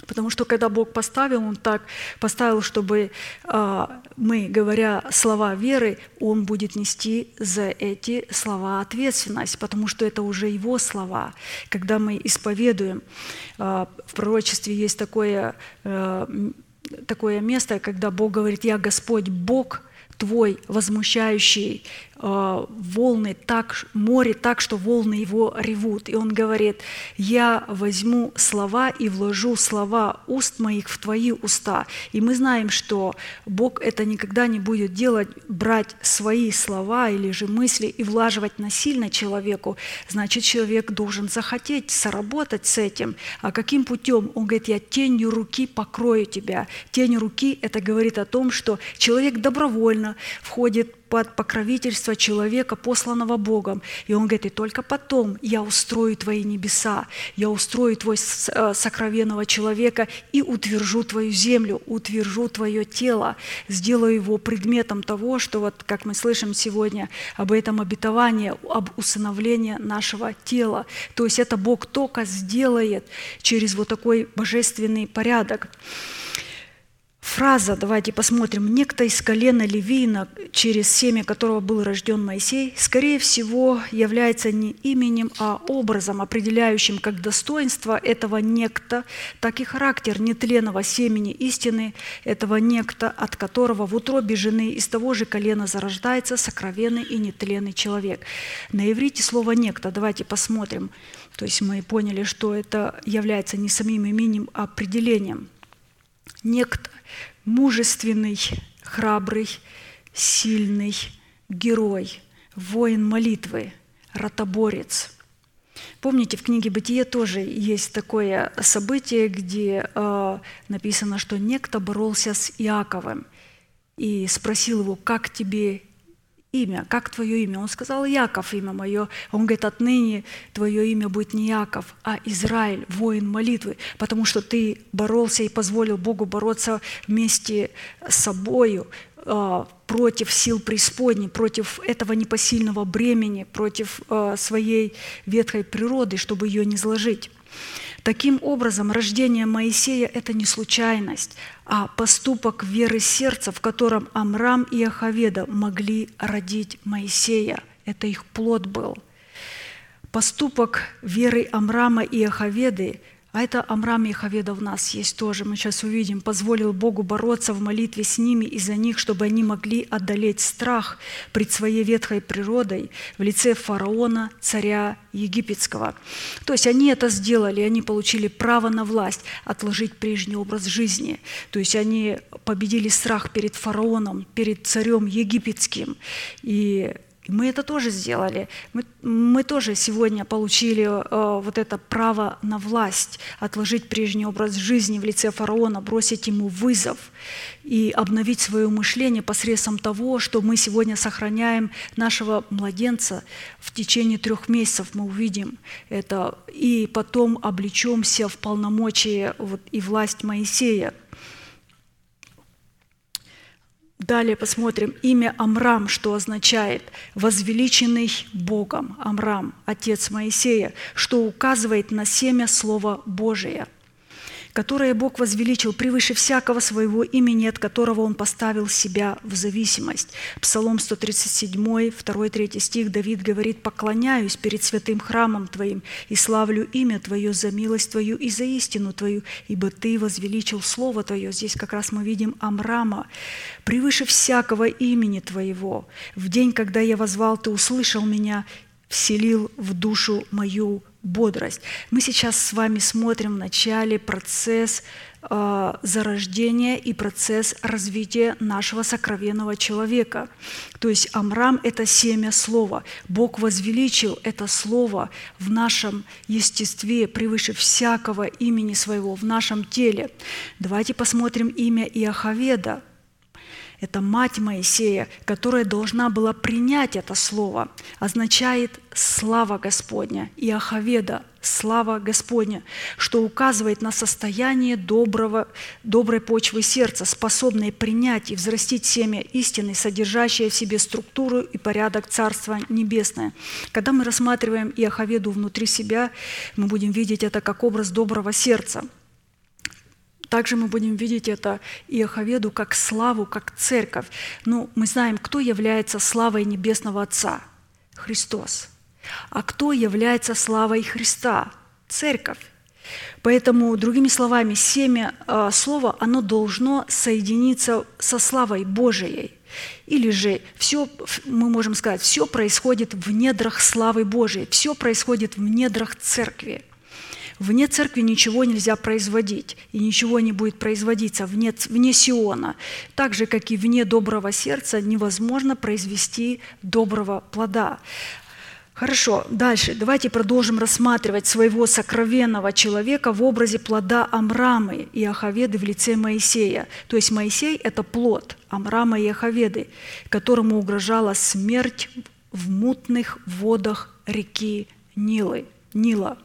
Потому что когда Бог поставил, Он так поставил, чтобы э, мы, говоря слова веры, Он будет нести за эти слова ответственность, потому что это уже Его слова. Когда мы исповедуем, э, в пророчестве есть такое, э, такое место, когда Бог говорит, «Я Господь Бог твой, возмущающий волны так, море так, что волны его ревут. И он говорит, я возьму слова и вложу слова уст моих в твои уста. И мы знаем, что Бог это никогда не будет делать, брать свои слова или же мысли и влаживать насильно человеку. Значит, человек должен захотеть соработать с этим. А каким путем? Он говорит, я тенью руки покрою тебя. Тень руки – это говорит о том, что человек добровольно входит под покровительство человека, посланного Богом. И он говорит, и только потом я устрою твои небеса, я устрою твой э, сокровенного человека и утвержу твою землю, утвержу твое тело, сделаю его предметом того, что вот, как мы слышим сегодня, об этом обетовании, об усыновлении нашего тела. То есть это Бог только сделает через вот такой божественный порядок. Фраза, давайте посмотрим, некто из колена Левина, через семя которого был рожден Моисей, скорее всего, является не именем, а образом, определяющим как достоинство этого некто, так и характер нетленного семени истины, этого некто, от которого в утробе жены из того же колена зарождается сокровенный и нетленный человек. На иврите слово «некто», давайте посмотрим. То есть мы поняли, что это является не самим именем, а определением. Некто – мужественный, храбрый, сильный, герой, воин молитвы, ротоборец. Помните, в книге «Бытие» тоже есть такое событие, где э, написано, что некто боролся с Иаковым и спросил его, как тебе имя, как твое имя? Он сказал, Яков имя мое. Он говорит, отныне твое имя будет не Яков, а Израиль, воин молитвы, потому что ты боролся и позволил Богу бороться вместе с собою а, против сил преисподней, против этого непосильного бремени, против а, своей ветхой природы, чтобы ее не сложить. Таким образом, рождение Моисея – это не случайность, а поступок веры сердца, в котором Амрам и Ахаведа могли родить Моисея. Это их плод был. Поступок веры Амрама и Ахаведы а это Амрам и Хаведа в нас есть тоже. Мы сейчас увидим. Позволил Богу бороться в молитве с ними и за них, чтобы они могли одолеть страх пред своей ветхой природой в лице фараона, царя египетского. То есть они это сделали, они получили право на власть отложить прежний образ жизни. То есть они победили страх перед фараоном, перед царем египетским. И мы это тоже сделали. Мы, мы тоже сегодня получили э, вот это право на власть, отложить прежний образ жизни в лице фараона, бросить ему вызов и обновить свое мышление посредством того, что мы сегодня сохраняем нашего младенца в течение трех месяцев. Мы увидим это и потом облечемся в полномочия вот, и власть Моисея. Далее посмотрим имя Амрам, что означает «возвеличенный Богом». Амрам, отец Моисея, что указывает на семя Слова Божия – которое Бог возвеличил превыше всякого своего имени, от которого Он поставил себя в зависимость. Псалом 137, 2-3 стих Давид говорит, «Поклоняюсь перед святым храмом Твоим и славлю имя Твое за милость Твою и за истину Твою, ибо Ты возвеличил Слово Твое». Здесь как раз мы видим Амрама. «Превыше всякого имени Твоего, в день, когда я возвал, Ты услышал меня, вселил в душу мою бодрость. Мы сейчас с вами смотрим в начале процесс э, зарождения и процесс развития нашего сокровенного человека. То есть Амрам – это семя слова. Бог возвеличил это слово в нашем естестве превыше всякого имени своего, в нашем теле. Давайте посмотрим имя Иохаведа – это мать Моисея, которая должна была принять это слово, означает «слава Господня» и «Ахаведа» – «слава Господня», что указывает на состояние доброго, доброй почвы сердца, способной принять и взрастить семя истины, содержащее в себе структуру и порядок Царства Небесное. Когда мы рассматриваем Иохаведу внутри себя, мы будем видеть это как образ доброго сердца – также мы будем видеть это Иоховеду как славу, как церковь. Ну, мы знаем, кто является славой Небесного Отца? Христос. А кто является славой Христа? Церковь. Поэтому, другими словами, семя э, слова, оно должно соединиться со славой Божией. Или же все, мы можем сказать, все происходит в недрах славы Божией, все происходит в недрах церкви. Вне церкви ничего нельзя производить, и ничего не будет производиться вне, вне Сиона. Так же, как и вне доброго сердца невозможно произвести доброго плода. Хорошо, дальше. Давайте продолжим рассматривать своего сокровенного человека в образе плода Амрамы и Ахаведы в лице Моисея. То есть Моисей – это плод Амрама и Ахаведы, которому угрожала смерть в мутных водах реки Нилы, Нила.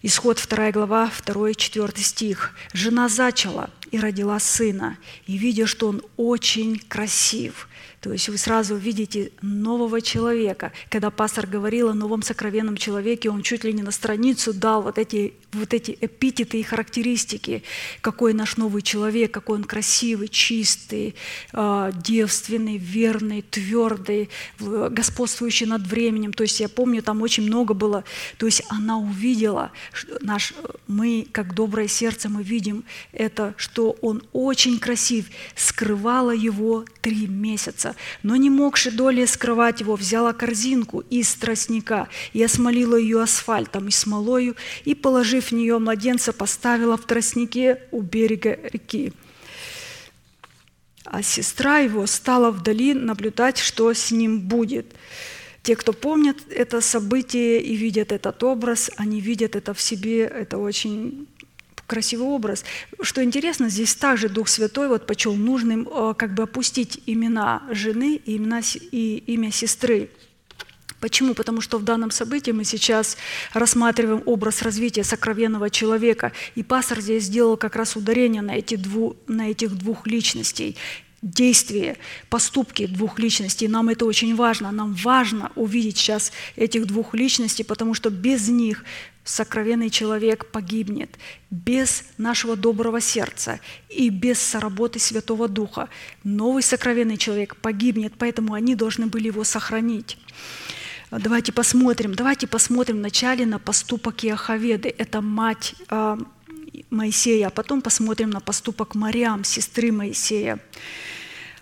Исход 2 глава, 2-4 стих. «Жена зачала и родила сына, и, видя, что он очень красив, То есть вы сразу видите нового человека. Когда пастор говорил о новом сокровенном человеке, он чуть ли не на страницу дал вот эти, вот эти эпитеты и характеристики, какой наш новый человек, какой он красивый, чистый, э, девственный, верный, твердый, господствующий над временем. То есть я помню, там очень много было. То есть она увидела, наш, мы, как доброе сердце, мы видим это, что он очень красив, скрывала его три месяца но не могши доли скрывать его, взяла корзинку из тростника и осмолила ее асфальтом и смолою, и, положив в нее младенца, поставила в тростнике у берега реки. А сестра его стала вдали наблюдать, что с ним будет. Те, кто помнят это событие и видят этот образ, они видят это в себе, это очень красивый образ. Что интересно, здесь также Дух Святой вот почел нужным э, как бы опустить имена жены и, и имя сестры. Почему? Потому что в данном событии мы сейчас рассматриваем образ развития сокровенного человека, и пастор здесь сделал как раз ударение на, эти дву, на этих двух личностей действия, поступки двух личностей. Нам это очень важно. Нам важно увидеть сейчас этих двух личностей, потому что без них сокровенный человек погибнет без нашего доброго сердца и без соработы Святого Духа. Новый сокровенный человек погибнет, поэтому они должны были его сохранить. Давайте посмотрим, давайте посмотрим вначале на поступок Иоховеды. Это мать э, Моисея, а потом посмотрим на поступок Мариам, сестры Моисея.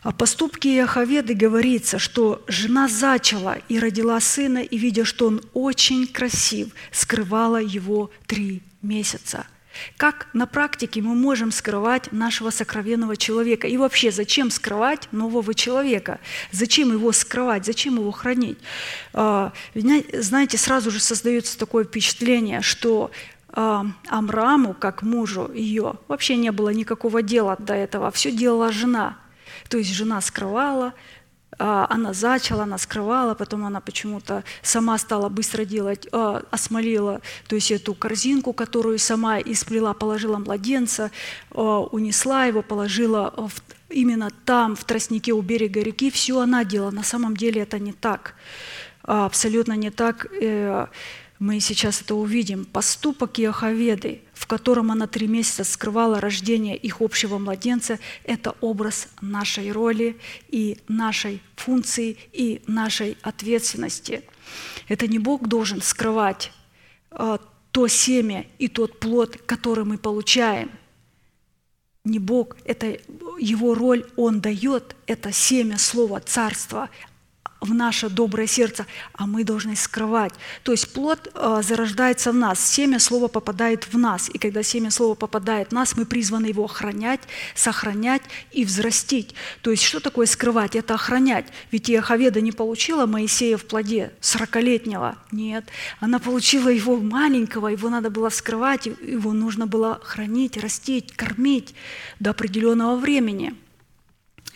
О поступке Иоховеды говорится, что жена зачала и родила сына, и, видя, что он очень красив, скрывала его три месяца. Как на практике мы можем скрывать нашего сокровенного человека? И вообще, зачем скрывать нового человека? Зачем его скрывать? Зачем его хранить? А, знаете, сразу же создается такое впечатление, что а, Амраму, как мужу ее, вообще не было никакого дела до этого. Все делала жена – то есть жена скрывала, она зачала, она скрывала, потом она почему-то сама стала быстро делать, а, осмолила, то есть эту корзинку, которую сама исплела, положила младенца, а, унесла его, положила в, именно там, в тростнике у берега реки, все она делала. На самом деле это не так, абсолютно не так. Э, мы сейчас это увидим. Поступок Иоховеды, в котором она три месяца скрывала рождение их общего младенца, это образ нашей роли и нашей функции и нашей ответственности. Это не Бог должен скрывать а, то семя и тот плод, который мы получаем. Не Бог, это его роль Он дает, это семя слова царства, в наше доброе сердце, а мы должны скрывать. То есть плод э, зарождается в нас, семя слова попадает в нас. И когда семя слова попадает в нас, мы призваны его охранять, сохранять и взрастить. То есть что такое скрывать? Это охранять. Ведь Иоховеда не получила Моисея в плоде 40-летнего. Нет. Она получила его маленького, его надо было скрывать, его нужно было хранить, растить, кормить до определенного времени –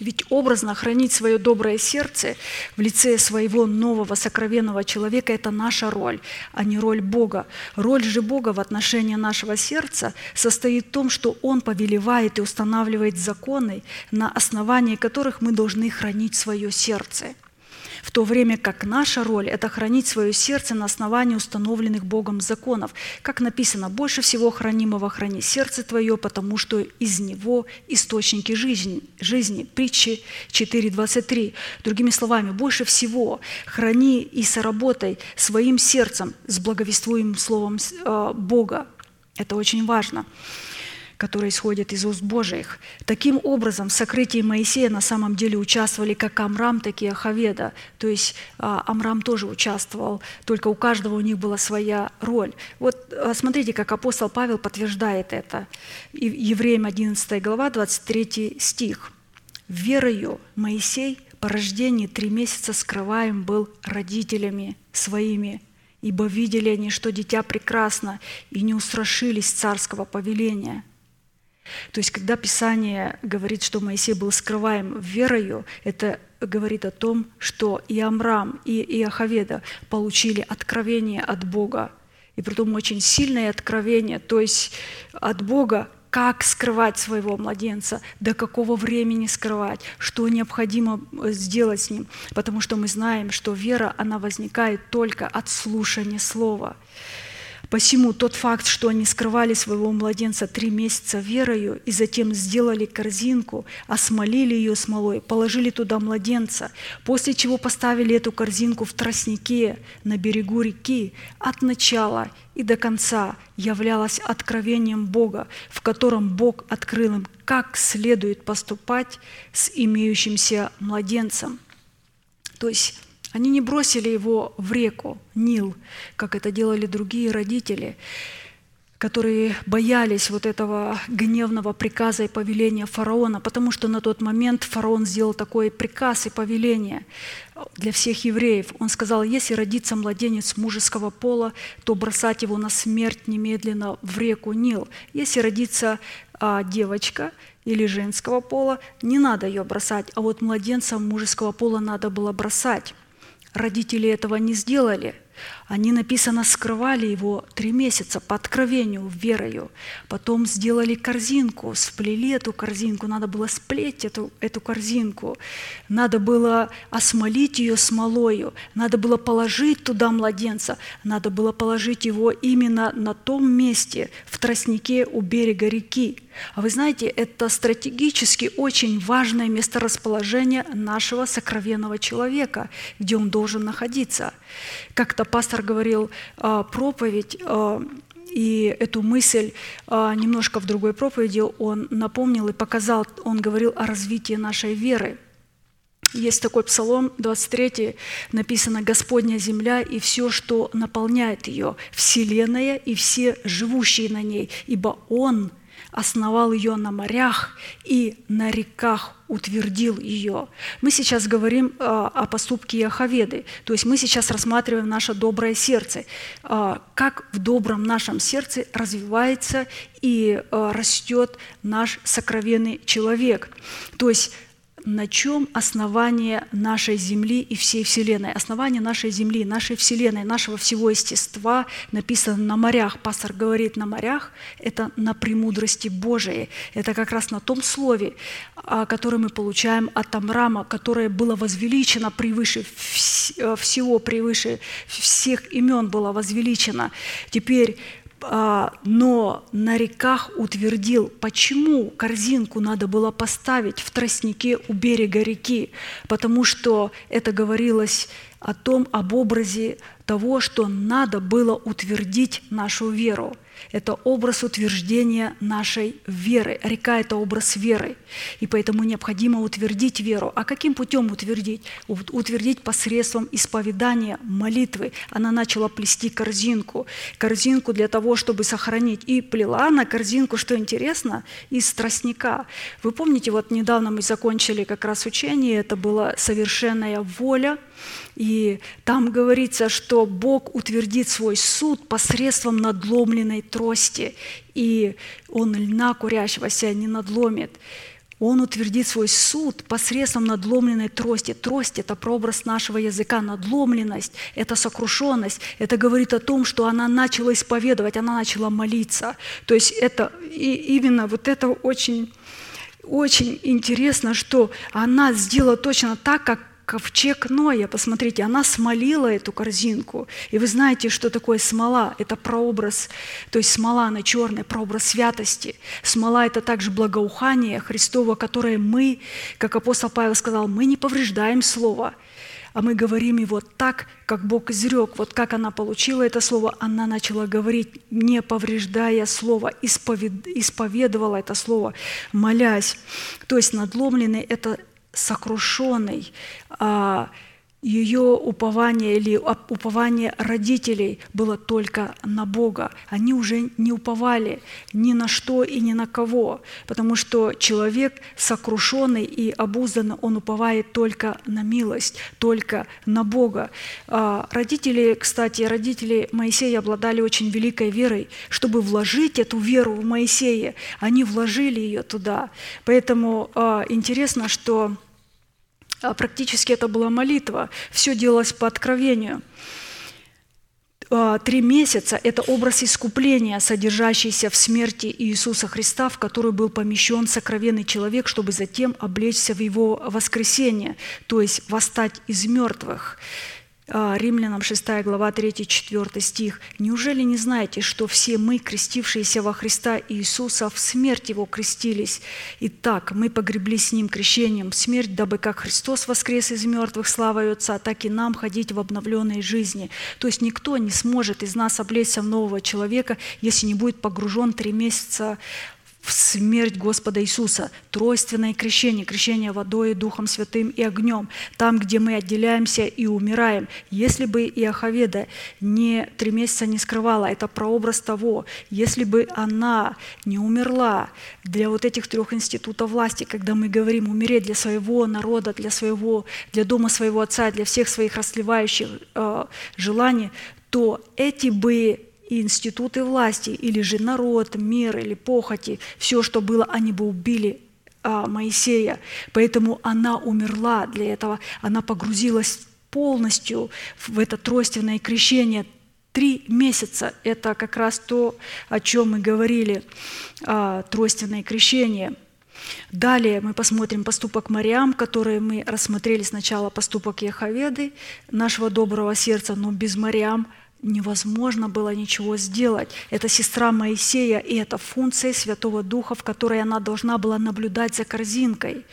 ведь образно хранить свое доброе сердце в лице своего нового сокровенного человека – это наша роль, а не роль Бога. Роль же Бога в отношении нашего сердца состоит в том, что Он повелевает и устанавливает законы, на основании которых мы должны хранить свое сердце – в то время как наша роль – это хранить свое сердце на основании установленных Богом законов. Как написано, «Больше всего хранимого храни сердце твое, потому что из него источники жизни». жизни. Притчи 4.23. Другими словами, больше всего храни и соработай своим сердцем с благовествуемым словом э, Бога. Это очень важно которые исходят из уст Божиих. Таким образом, в сокрытии Моисея на самом деле участвовали как Амрам, так и Ахаведа. То есть а, Амрам тоже участвовал, только у каждого у них была своя роль. Вот а, смотрите, как апостол Павел подтверждает это. Евреям 11 глава, 23 стих. «Верою Моисей по рождении три месяца скрываем был родителями своими, ибо видели они, что дитя прекрасно, и не устрашились царского повеления». То есть, когда Писание говорит, что Моисей был скрываем верою, это говорит о том, что и Амрам, и Иоховеда получили откровение от Бога, и притом очень сильное откровение, то есть от Бога как скрывать своего младенца, до какого времени скрывать, что необходимо э, сделать с ним, потому что мы знаем, что вера, она возникает только от слушания слова. Посему тот факт, что они скрывали своего младенца три месяца верою и затем сделали корзинку, осмолили ее смолой, положили туда младенца, после чего поставили эту корзинку в тростнике на берегу реки, от начала и до конца являлось откровением Бога, в котором Бог открыл им, как следует поступать с имеющимся младенцем. То есть они не бросили его в реку Нил, как это делали другие родители, которые боялись вот этого гневного приказа и повеления фараона, потому что на тот момент фараон сделал такой приказ и повеление для всех евреев. Он сказал, если родится младенец мужеского пола, то бросать его на смерть немедленно в реку Нил. Если родится а, девочка или женского пола, не надо ее бросать, а вот младенца мужеского пола надо было бросать. Родители этого не сделали – они, написано, скрывали его три месяца по откровению, верою. Потом сделали корзинку, сплели эту корзинку. Надо было сплеть эту, эту корзинку. Надо было осмолить ее смолою. Надо было положить туда младенца. Надо было положить его именно на том месте, в тростнике у берега реки. А вы знаете, это стратегически очень важное месторасположение нашего сокровенного человека, где он должен находиться. Как-то пастор говорил а, проповедь, а, и эту мысль а, немножко в другой проповеди он напомнил и показал, он говорил о развитии нашей веры. Есть такой псалом 23, написано «Господня земля и все, что наполняет ее, вселенная и все живущие на ней, ибо Он основал ее на морях и на реках утвердил ее. Мы сейчас говорим а, о поступке Яховеды, то есть мы сейчас рассматриваем наше доброе сердце, а, как в добром нашем сердце развивается и а, растет наш сокровенный человек. То есть на чем основание нашей Земли и всей Вселенной. Основание нашей Земли, нашей Вселенной, нашего всего естества написано на морях. Пастор говорит на морях, это на премудрости Божией. Это как раз на том слове, которое мы получаем от Амрама, которое было возвеличено превыше всего, превыше всех имен было возвеличено. Теперь а, но на реках утвердил, почему корзинку надо было поставить в тростнике у берега реки, потому что это говорилось о том, об образе того, что надо было утвердить нашу веру – это образ утверждения нашей веры. Река – это образ веры. И поэтому необходимо утвердить веру. А каким путем утвердить? Утвердить посредством исповедания, молитвы. Она начала плести корзинку. Корзинку для того, чтобы сохранить. И плела на корзинку, что интересно, из тростника. Вы помните, вот недавно мы закончили как раз учение, это была совершенная воля – и там говорится, что Бог утвердит свой суд посредством надломленной трости, и Он льна курящегося не надломит. Он утвердит свой суд посредством надломленной трости. Трость – это прообраз нашего языка. Надломленность – это сокрушенность. Это говорит о том, что она начала исповедовать, она начала молиться. То есть это и именно вот это очень очень интересно, что она сделала точно так, как ковчег Ноя, посмотрите, она смолила эту корзинку. И вы знаете, что такое смола? Это прообраз, то есть смола, она черная, прообраз святости. Смола – это также благоухание Христово, которое мы, как апостол Павел сказал, мы не повреждаем Слово, а мы говорим его так, как Бог изрек. Вот как она получила это слово, она начала говорить, не повреждая слово, исповед... исповедовала это слово, молясь. То есть надломленный – это сокрушенный, а, ее упование или упование родителей было только на Бога. Они уже не уповали ни на что и ни на кого, потому что человек сокрушенный и обузданный, он уповает только на милость, только на Бога. А, родители, кстати, родители Моисея обладали очень великой верой, чтобы вложить эту веру в Моисея, они вложили ее туда. Поэтому а, интересно, что практически это была молитва. Все делалось по откровению. а, три месяца – это образ искупления, содержащийся в смерти Иисуса Христа, в который был помещен сокровенный человек, чтобы затем облечься в его воскресение, то есть восстать из мертвых. А, Римлянам 6 глава 3-4 стих. «Неужели не знаете, что все мы, крестившиеся во Христа Иисуса, в смерть Его крестились? Итак, мы погребли с Ним крещением смерть, дабы как Христос воскрес из мертвых славой Отца, так и нам ходить в обновленной жизни». То есть никто не сможет из нас облечься в нового человека, если не будет погружен три месяца в смерть Господа Иисуса, тройственное крещение, крещение водой, Духом Святым и огнем, там, где мы отделяемся и умираем. Если бы Иоховеда не три месяца не скрывала, это прообраз того, если бы она не умерла для вот этих трех институтов власти, когда мы говорим умереть для своего народа, для своего, для дома своего отца, для всех своих расливающих э, желаний, то эти бы и институты власти, или же народ, мир, или похоти, все, что было, они бы убили а, Моисея. Поэтому она умерла для этого, она погрузилась полностью в это тройственное крещение. Три месяца – это как раз то, о чем мы говорили, а, тройственное крещение – Далее мы посмотрим поступок Мариам, который мы рассмотрели сначала поступок Яховеды, нашего доброго сердца, но без Мариам невозможно было ничего сделать. Это сестра Моисея, и это функция Святого Духа, в которой она должна была наблюдать за корзинкой.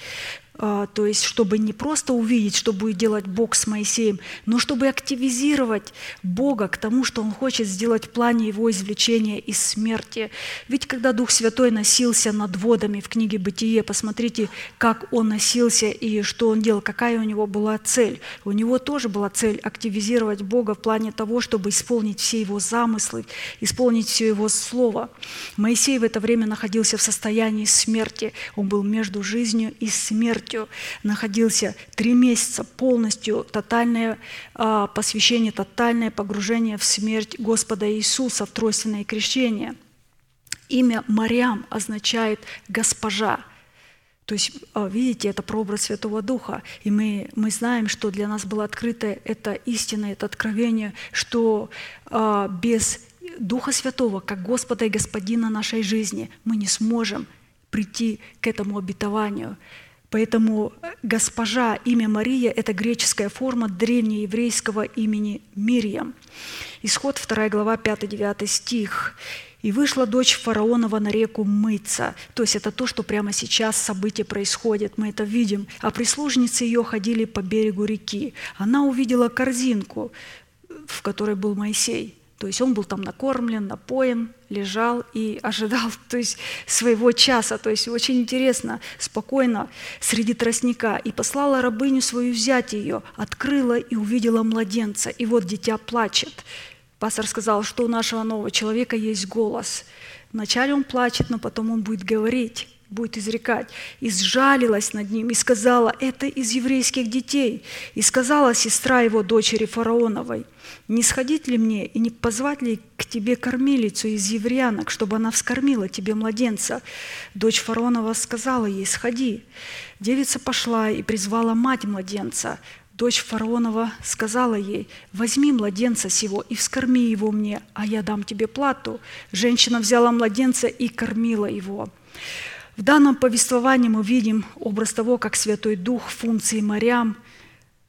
А, то есть чтобы не просто увидеть, что будет делать Бог с Моисеем, но чтобы активизировать Бога к тому, что Он хочет сделать в плане Его извлечения из смерти. Ведь когда Дух Святой носился над водами в книге «Бытие», посмотрите, как Он носился и что Он делал, какая у Него была цель. У Него тоже была цель активизировать Бога в плане того, чтобы исполнить все Его замыслы, исполнить все Его Слово. Моисей в это время находился в состоянии смерти. Он был между жизнью и смертью смертью находился три месяца, полностью тотальное а, посвящение, тотальное погружение в смерть Господа Иисуса, в тройственное крещение. Имя Мариам означает «госпожа». То есть, а, видите, это прообраз Святого Духа. И мы, мы знаем, что для нас было открыто это истина, это откровение, что а, без Духа Святого, как Господа и Господина нашей жизни, мы не сможем прийти к этому обетованию. Поэтому госпожа, имя Мария – это греческая форма древнееврейского имени Мирьям. Исход 2 глава 5-9 стих. «И вышла дочь фараонова на реку мыться». То есть это то, что прямо сейчас событие происходит, мы это видим. А прислужницы ее ходили по берегу реки. Она увидела корзинку, в которой был Моисей. То есть он был там накормлен, напоен, лежал и ожидал то есть, своего часа. То есть очень интересно, спокойно среди тростника. И послала рабыню свою взять ее, открыла и увидела младенца. И вот дитя плачет. Пастор сказал, что у нашего нового человека есть голос. Вначале он плачет, но потом он будет говорить будет изрекать, и сжалилась над ним, и сказала, это из еврейских детей. И сказала сестра его, дочери фараоновой, не сходить ли мне и не позвать ли к тебе кормилицу из еврянок, чтобы она вскормила тебе младенца? Дочь фараонова сказала ей, сходи. Девица пошла и призвала мать младенца. Дочь фараонова сказала ей, возьми младенца сего и вскорми его мне, а я дам тебе плату. Женщина взяла младенца и кормила его. В данном повествовании мы видим образ того, как Святой Дух функции морям,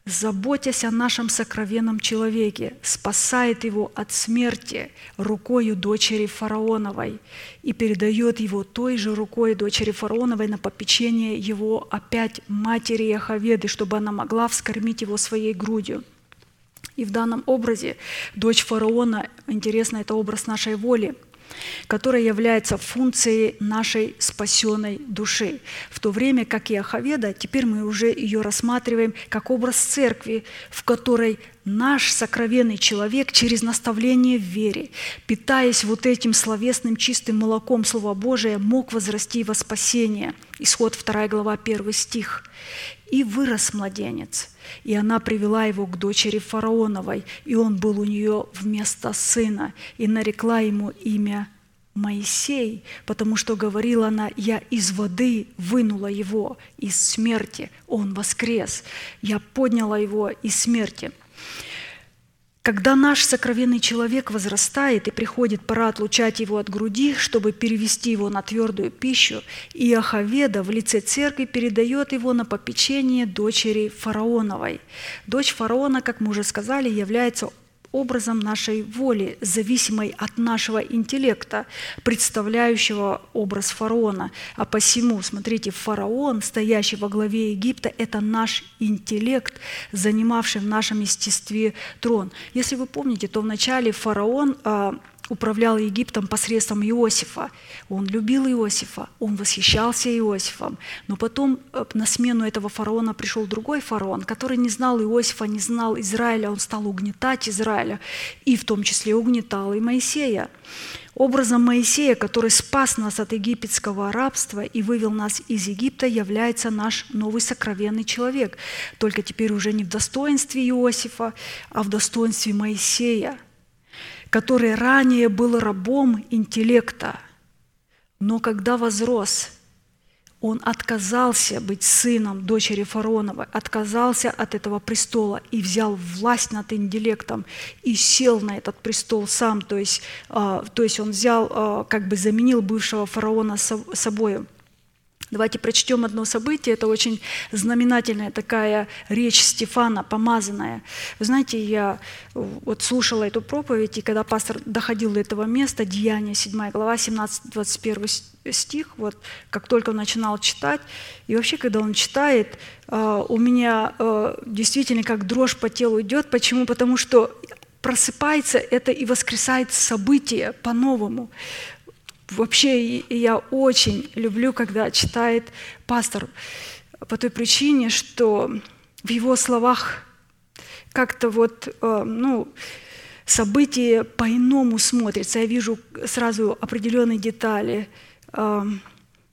заботясь о нашем сокровенном человеке, спасает его от смерти рукою дочери фараоновой и передает его той же рукой дочери фараоновой на попечение его опять матери Яховеды, чтобы она могла вскормить его своей грудью. И в данном образе дочь фараона, интересно, это образ нашей воли – которая является функцией нашей спасенной души. В то время как Иоховеда, теперь мы уже ее рассматриваем как образ церкви, в которой наш сокровенный человек через наставление в вере, питаясь вот этим словесным чистым молоком Слова Божия, мог возрасти во спасение. Исход 2 глава 1 стих. «И вырос младенец, и она привела его к дочери фараоновой, и он был у нее вместо сына, и нарекла ему имя Моисей, потому что говорила она, я из воды вынула его, из смерти, он воскрес, я подняла его из смерти. Когда наш сокровенный человек возрастает и приходит пора отлучать его от груди, чтобы перевести его на твердую пищу, Иоховеда в лице церкви передает его на попечение дочери фараоновой. Дочь фараона, как мы уже сказали, является образом нашей воли, зависимой от нашего интеллекта, представляющего образ фараона. А посему, смотрите, фараон, стоящий во главе Египта, это наш интеллект, занимавший в нашем естестве трон. Если вы помните, то вначале фараон а, управлял Египтом посредством Иосифа. Он любил Иосифа, он восхищался Иосифом. Но потом э, на смену этого фараона пришел другой фараон, который не знал Иосифа, не знал Израиля. Он стал угнетать Израиля, и в том числе угнетал и Моисея. Образом Моисея, который спас нас от египетского рабства и вывел нас из Египта, является наш новый сокровенный человек. Только теперь уже не в достоинстве Иосифа, а в достоинстве Моисея – который ранее был рабом интеллекта, но когда возрос, он отказался быть сыном дочери фараоновой, отказался от этого престола и взял власть над интеллектом и сел на этот престол сам, то есть, а, то есть он взял, а, как бы заменил бывшего фараона собой. Давайте прочтем одно событие. Это очень знаменательная такая речь Стефана, помазанная. Вы знаете, я вот слушала эту проповедь, и когда пастор доходил до этого места, Деяния, 7 глава, 17-21 стих, вот как только он начинал читать, и вообще, когда он читает, а, у меня а, действительно как дрожь по телу идет. Почему? Потому что просыпается это и воскресает событие по-новому. Вообще я очень люблю, когда читает пастор, по той причине, что в его словах как-то вот, э, ну, события по-иному смотрятся. Я вижу сразу определенные детали. Э,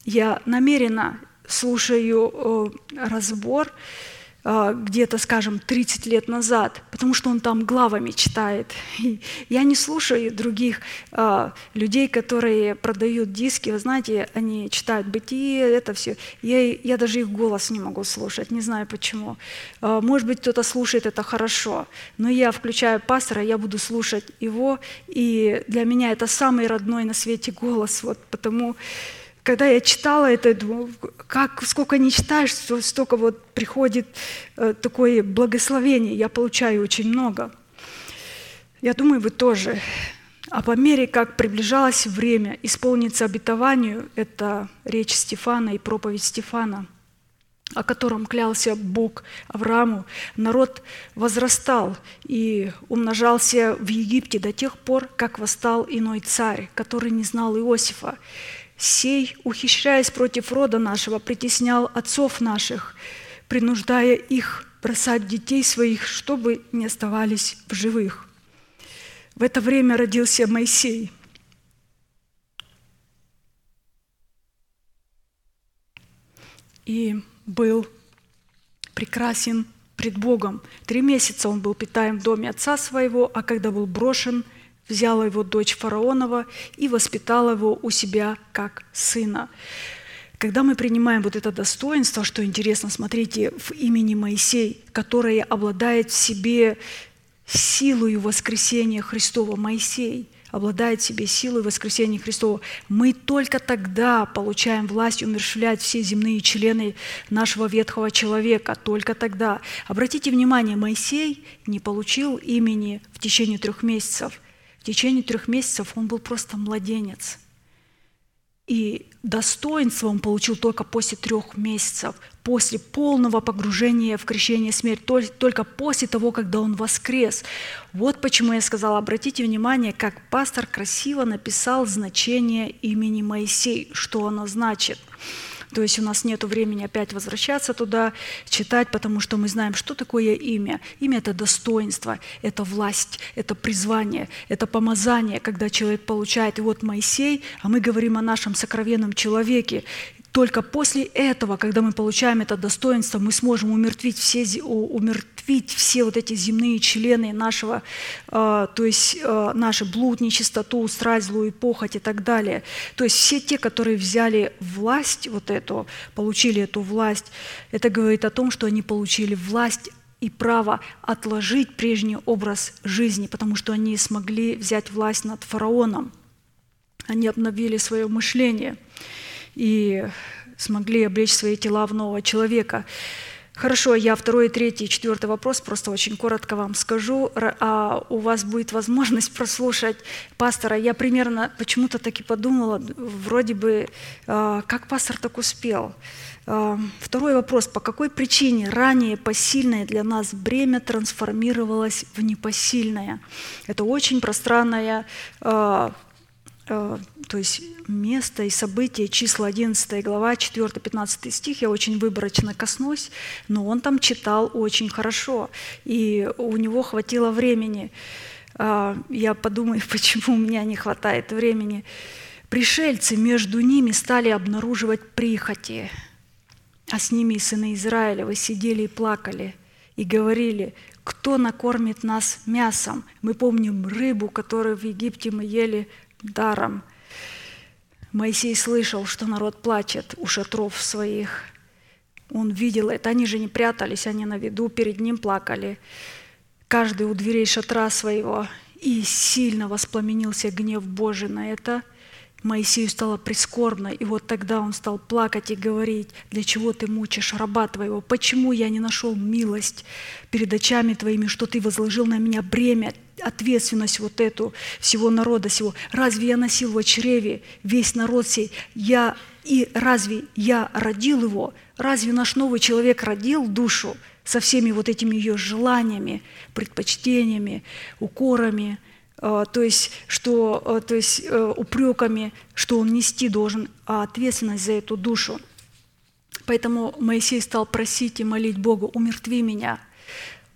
я намеренно слушаю э, разбор, где-то, скажем, 30 лет назад, потому что он там главами читает. И я не слушаю других а, людей, которые продают диски, вы знаете, они читают бытие, это все. Я, я даже их голос не могу слушать, не знаю почему. А, может быть, кто-то слушает это хорошо, но я включаю пастора, я буду слушать его, и для меня это самый родной на свете голос, вот потому когда я читала это, как, сколько не читаешь, столько вот приходит э, такое благословение, я получаю очень много. Я думаю, вы тоже. А по мере, как приближалось время исполниться обетованию, это речь Стефана и проповедь Стефана, о котором клялся Бог Аврааму, народ возрастал и умножался в Египте до тех пор, как восстал иной царь, который не знал Иосифа. Сей, ухищряясь против рода нашего, притеснял отцов наших, принуждая их бросать детей своих, чтобы не оставались в живых. В это время родился Моисей. И был прекрасен пред Богом. Три месяца он был питаем в доме отца своего, а когда был брошен – взяла его дочь фараонова и воспитала его у себя как сына. Когда мы принимаем вот это достоинство, что интересно, смотрите, в имени Моисей, которое обладает в себе силою воскресения Христова, Моисей обладает в себе силой воскресения Христова, мы только тогда получаем власть умершвлять все земные члены нашего ветхого человека, только тогда. Обратите внимание, Моисей не получил имени в течение трех месяцев – в течение трех месяцев он был просто младенец. И достоинство он получил только после трех месяцев, после полного погружения в крещение смерть, только после того, когда он воскрес. Вот почему я сказала, обратите внимание, как пастор красиво написал значение имени Моисей, что оно значит – то есть у нас нет времени опять возвращаться туда, читать, потому что мы знаем, что такое имя. Имя – это достоинство, это власть, это призвание, это помазание, когда человек получает. И вот Моисей, а мы говорим о нашем сокровенном человеке, только после этого, когда мы получаем это достоинство, мы сможем умертвить все, умертвить все вот эти земные члены нашего, а, то есть а, наши блуд, нечистоту, страсть, злую похоть и так далее. То есть все те, которые взяли власть вот эту, получили эту власть, это говорит о том, что они получили власть и право отложить прежний образ жизни, потому что они смогли взять власть над фараоном. Они обновили свое мышление и смогли облечь свои тела в нового человека. Хорошо, я второй, третий, четвертый вопрос просто очень коротко вам скажу, а у вас будет возможность прослушать пастора. Я примерно почему-то так и подумала, вроде бы, а, как пастор так успел. А, второй вопрос. По какой причине ранее посильное для нас бремя трансформировалось в непосильное? Это очень пространная то есть место и события, числа 11 глава, 4-15 стих, я очень выборочно коснусь, но он там читал очень хорошо, и у него хватило времени. А, я подумаю, почему у меня не хватает времени. Пришельцы между ними стали обнаруживать прихоти, а с ними и сыны Израиля вы сидели и плакали, и говорили, кто накормит нас мясом? Мы помним рыбу, которую в Египте мы ели даром. Моисей слышал, что народ плачет у шатров своих. Он видел это. Они же не прятались, они на виду перед ним плакали. Каждый у дверей шатра своего. И сильно воспламенился гнев Божий на это – Моисею стало прискорбно, и вот тогда он стал плакать и говорить, «Для чего ты мучишь раба твоего? Почему я не нашел милость перед очами твоими, что ты возложил на меня бремя, ответственность вот эту всего народа сего? Разве я носил в чреве весь народ сей? Я, и разве я родил его? Разве наш новый человек родил душу со всеми вот этими ее желаниями, предпочтениями, укорами – то есть, что, а, то есть э, упреками, что он нести должен ответственность за эту душу. Поэтому Моисей стал просить и молить Бога, умертви меня,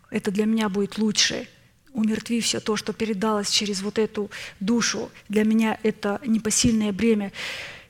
это для меня будет лучше. Умертви все то, что передалось через вот эту душу. Для меня это непосильное бремя.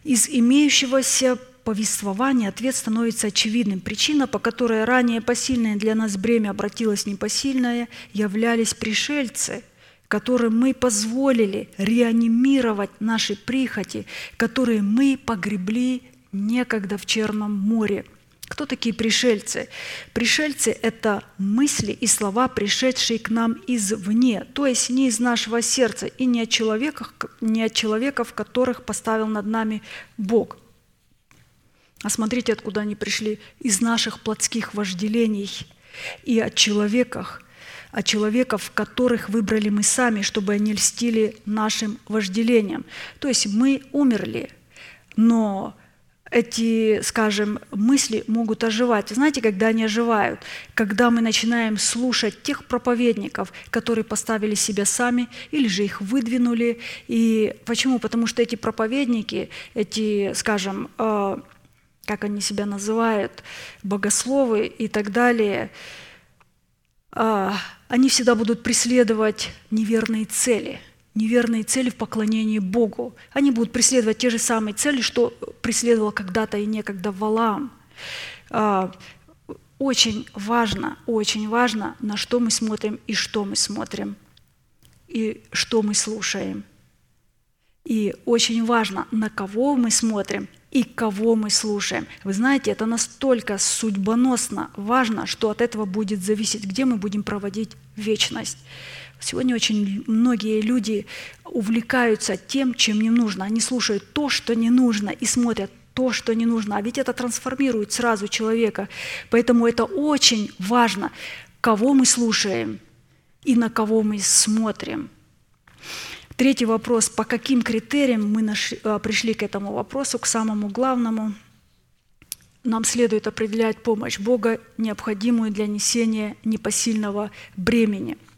Из имеющегося повествования ответ становится очевидным. Причина, по которой ранее посильное для нас бремя обратилось непосильное, являлись пришельцы – которым мы позволили реанимировать наши прихоти, которые мы погребли некогда в Черном море. Кто такие пришельцы? Пришельцы – это мысли и слова, пришедшие к нам извне, то есть не из нашего сердца и не от человеков, не от человеков которых поставил над нами Бог. А смотрите, откуда они пришли – из наших плотских вожделений и от человеков, а человеков, которых выбрали мы сами, чтобы они льстили нашим вожделениям. То есть мы умерли, но эти, скажем, мысли могут оживать. Знаете, когда они оживают? Когда мы начинаем слушать тех проповедников, которые поставили себя сами или же их выдвинули. И почему? Потому что эти проповедники, эти, скажем, э, как они себя называют, богословы и так далее – а, они всегда будут преследовать неверные цели, неверные цели в поклонении Богу. Они будут преследовать те же самые цели, что преследовал когда-то и некогда Валаам. А, очень важно, очень важно, на что мы смотрим и что мы смотрим, и что мы слушаем. И очень важно, на кого мы смотрим и кого мы слушаем. Вы знаете, это настолько судьбоносно важно, что от этого будет зависеть, где мы будем проводить вечность. Сегодня очень многие люди увлекаются тем, чем не нужно. Они слушают то, что не нужно, и смотрят то, что не нужно. А ведь это трансформирует сразу человека. Поэтому это очень важно, кого мы слушаем и на кого мы смотрим – Третий вопрос, по каким критериям мы а, пришли к этому вопросу, к самому главному. Нам следует определять помощь Бога, необходимую для несения непосильного бремени –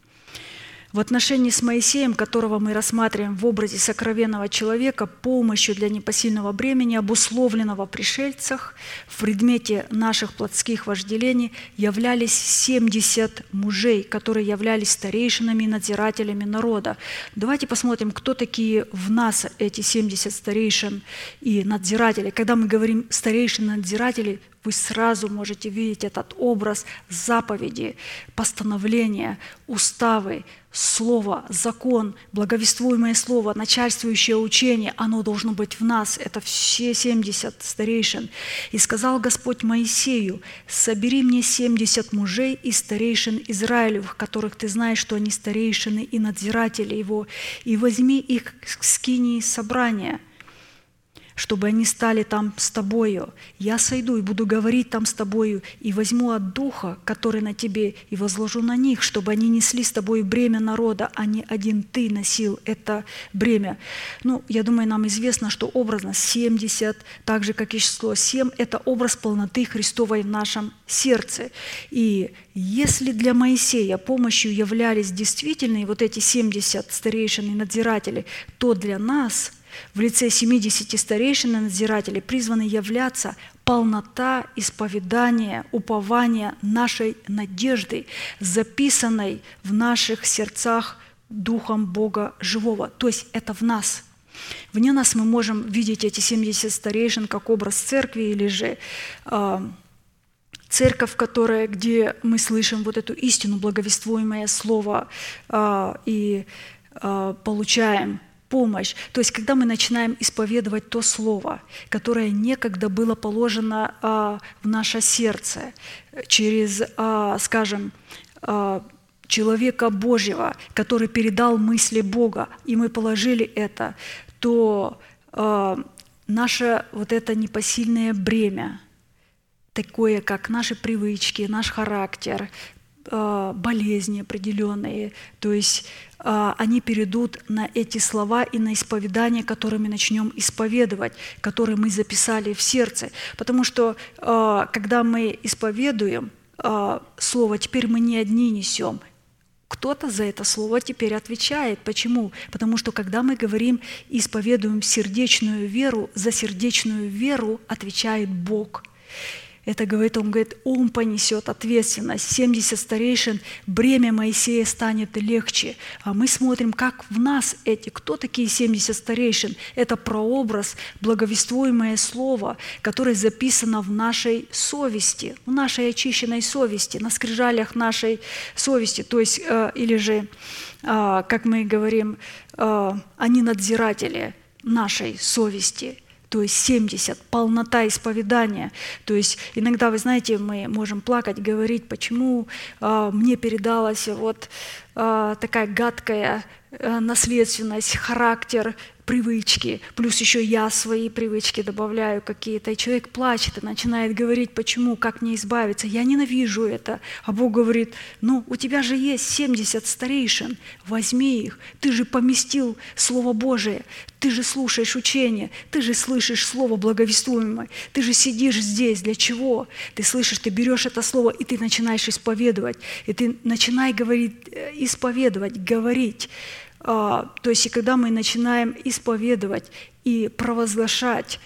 в отношении с Моисеем, которого мы рассматриваем в образе сокровенного человека, помощью для непосильного бремени, обусловленного в пришельцах, в предмете наших плотских вожделений, являлись 70 мужей, которые являлись старейшинами и надзирателями народа. Давайте посмотрим, кто такие в нас эти 70 старейшин и надзирателей. Когда мы говорим старейшин и надзиратели, вы сразу можете видеть этот образ заповеди, постановления, уставы, слово, закон, благовествуемое слово, начальствующее учение, оно должно быть в нас. Это все 70 старейшин. И сказал Господь Моисею, собери мне 70 мужей и старейшин Израилевых, которых ты знаешь, что они старейшины и надзиратели его, и возьми их к скинии собрания – чтобы они стали там с тобою. Я сойду и буду говорить там с тобою, и возьму от Духа, который на тебе, и возложу на них, чтобы они несли с тобой бремя народа, а не один ты носил это бремя. Ну, я думаю, нам известно, что образно 70, так же, как и число 7, это образ полноты Христовой в нашем сердце. И если для Моисея помощью являлись действительные вот эти 70 старейшин и надзиратели, то для нас – в лице 70 старейшин и надзирателей призваны являться полнота исповедания, упования нашей надежды, записанной в наших сердцах Духом Бога Живого. То есть это в нас. Вне нас мы можем видеть эти 70 старейшин как образ церкви или же э, церковь, которая, где мы слышим вот эту истину, благовествуемое слово э, и э, получаем помощь. То есть, когда мы начинаем исповедовать то слово, которое некогда было положено а, в наше сердце через, а, скажем, а, человека Божьего, который передал мысли Бога, и мы положили это, то э, наше вот это непосильное бремя, такое как наши привычки, наш характер, болезни определенные, то есть а, они перейдут на эти слова и на исповедание, которые мы начнем исповедовать, которые мы записали в сердце. Потому что а, когда мы исповедуем слово, теперь мы не одни несем, кто-то за это слово теперь отвечает. Почему? Потому что когда мы говорим и исповедуем сердечную веру, за сердечную веру отвечает Бог. Это говорит, он говорит, ум понесет ответственность. 70 старейшин, бремя Моисея станет легче. А мы смотрим, как в нас эти, кто такие 70 старейшин? Это прообраз, благовествуемое слово, которое записано в нашей совести, в нашей очищенной совести, на скрижалях нашей совести. То есть, э, или же, э, как мы говорим, э, они надзиратели нашей совести – то есть 70, полнота исповедания. То есть иногда, вы знаете, мы можем плакать, говорить, почему э, мне передалась вот э, такая гадкая э, наследственность, характер, привычки, плюс еще я свои привычки добавляю какие-то, и человек плачет и начинает говорить, почему, как мне избавиться, я ненавижу это, а Бог говорит, ну, у тебя же есть 70 старейшин, возьми их, ты же поместил Слово Божие, ты же слушаешь учение, ты же слышишь Слово благовествуемое, ты же сидишь здесь, для чего? Ты слышишь, ты берешь это Слово, и ты начинаешь исповедовать, и ты начинай говорить, э, исповедовать, говорить, то есть, и когда мы начинаем исповедовать и провозглашать,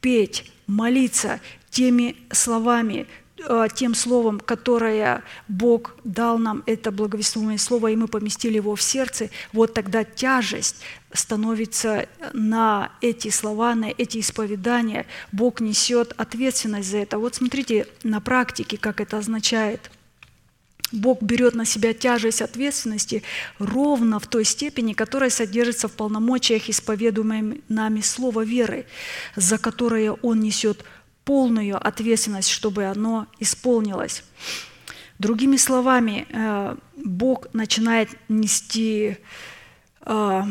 петь, молиться теми словами, а, тем словом, которое Бог дал нам, это благовествуемое слово, и мы поместили его в сердце, вот тогда тяжесть становится на эти слова, на эти исповедания. Бог несет ответственность за это. Вот смотрите на практике, как это означает – Бог берет на себя тяжесть ответственности ровно в той степени, которая содержится в полномочиях исповедуемой нами слова веры, за которое Он несет полную ответственность, чтобы оно исполнилось. Другими словами, э, Бог начинает нести э,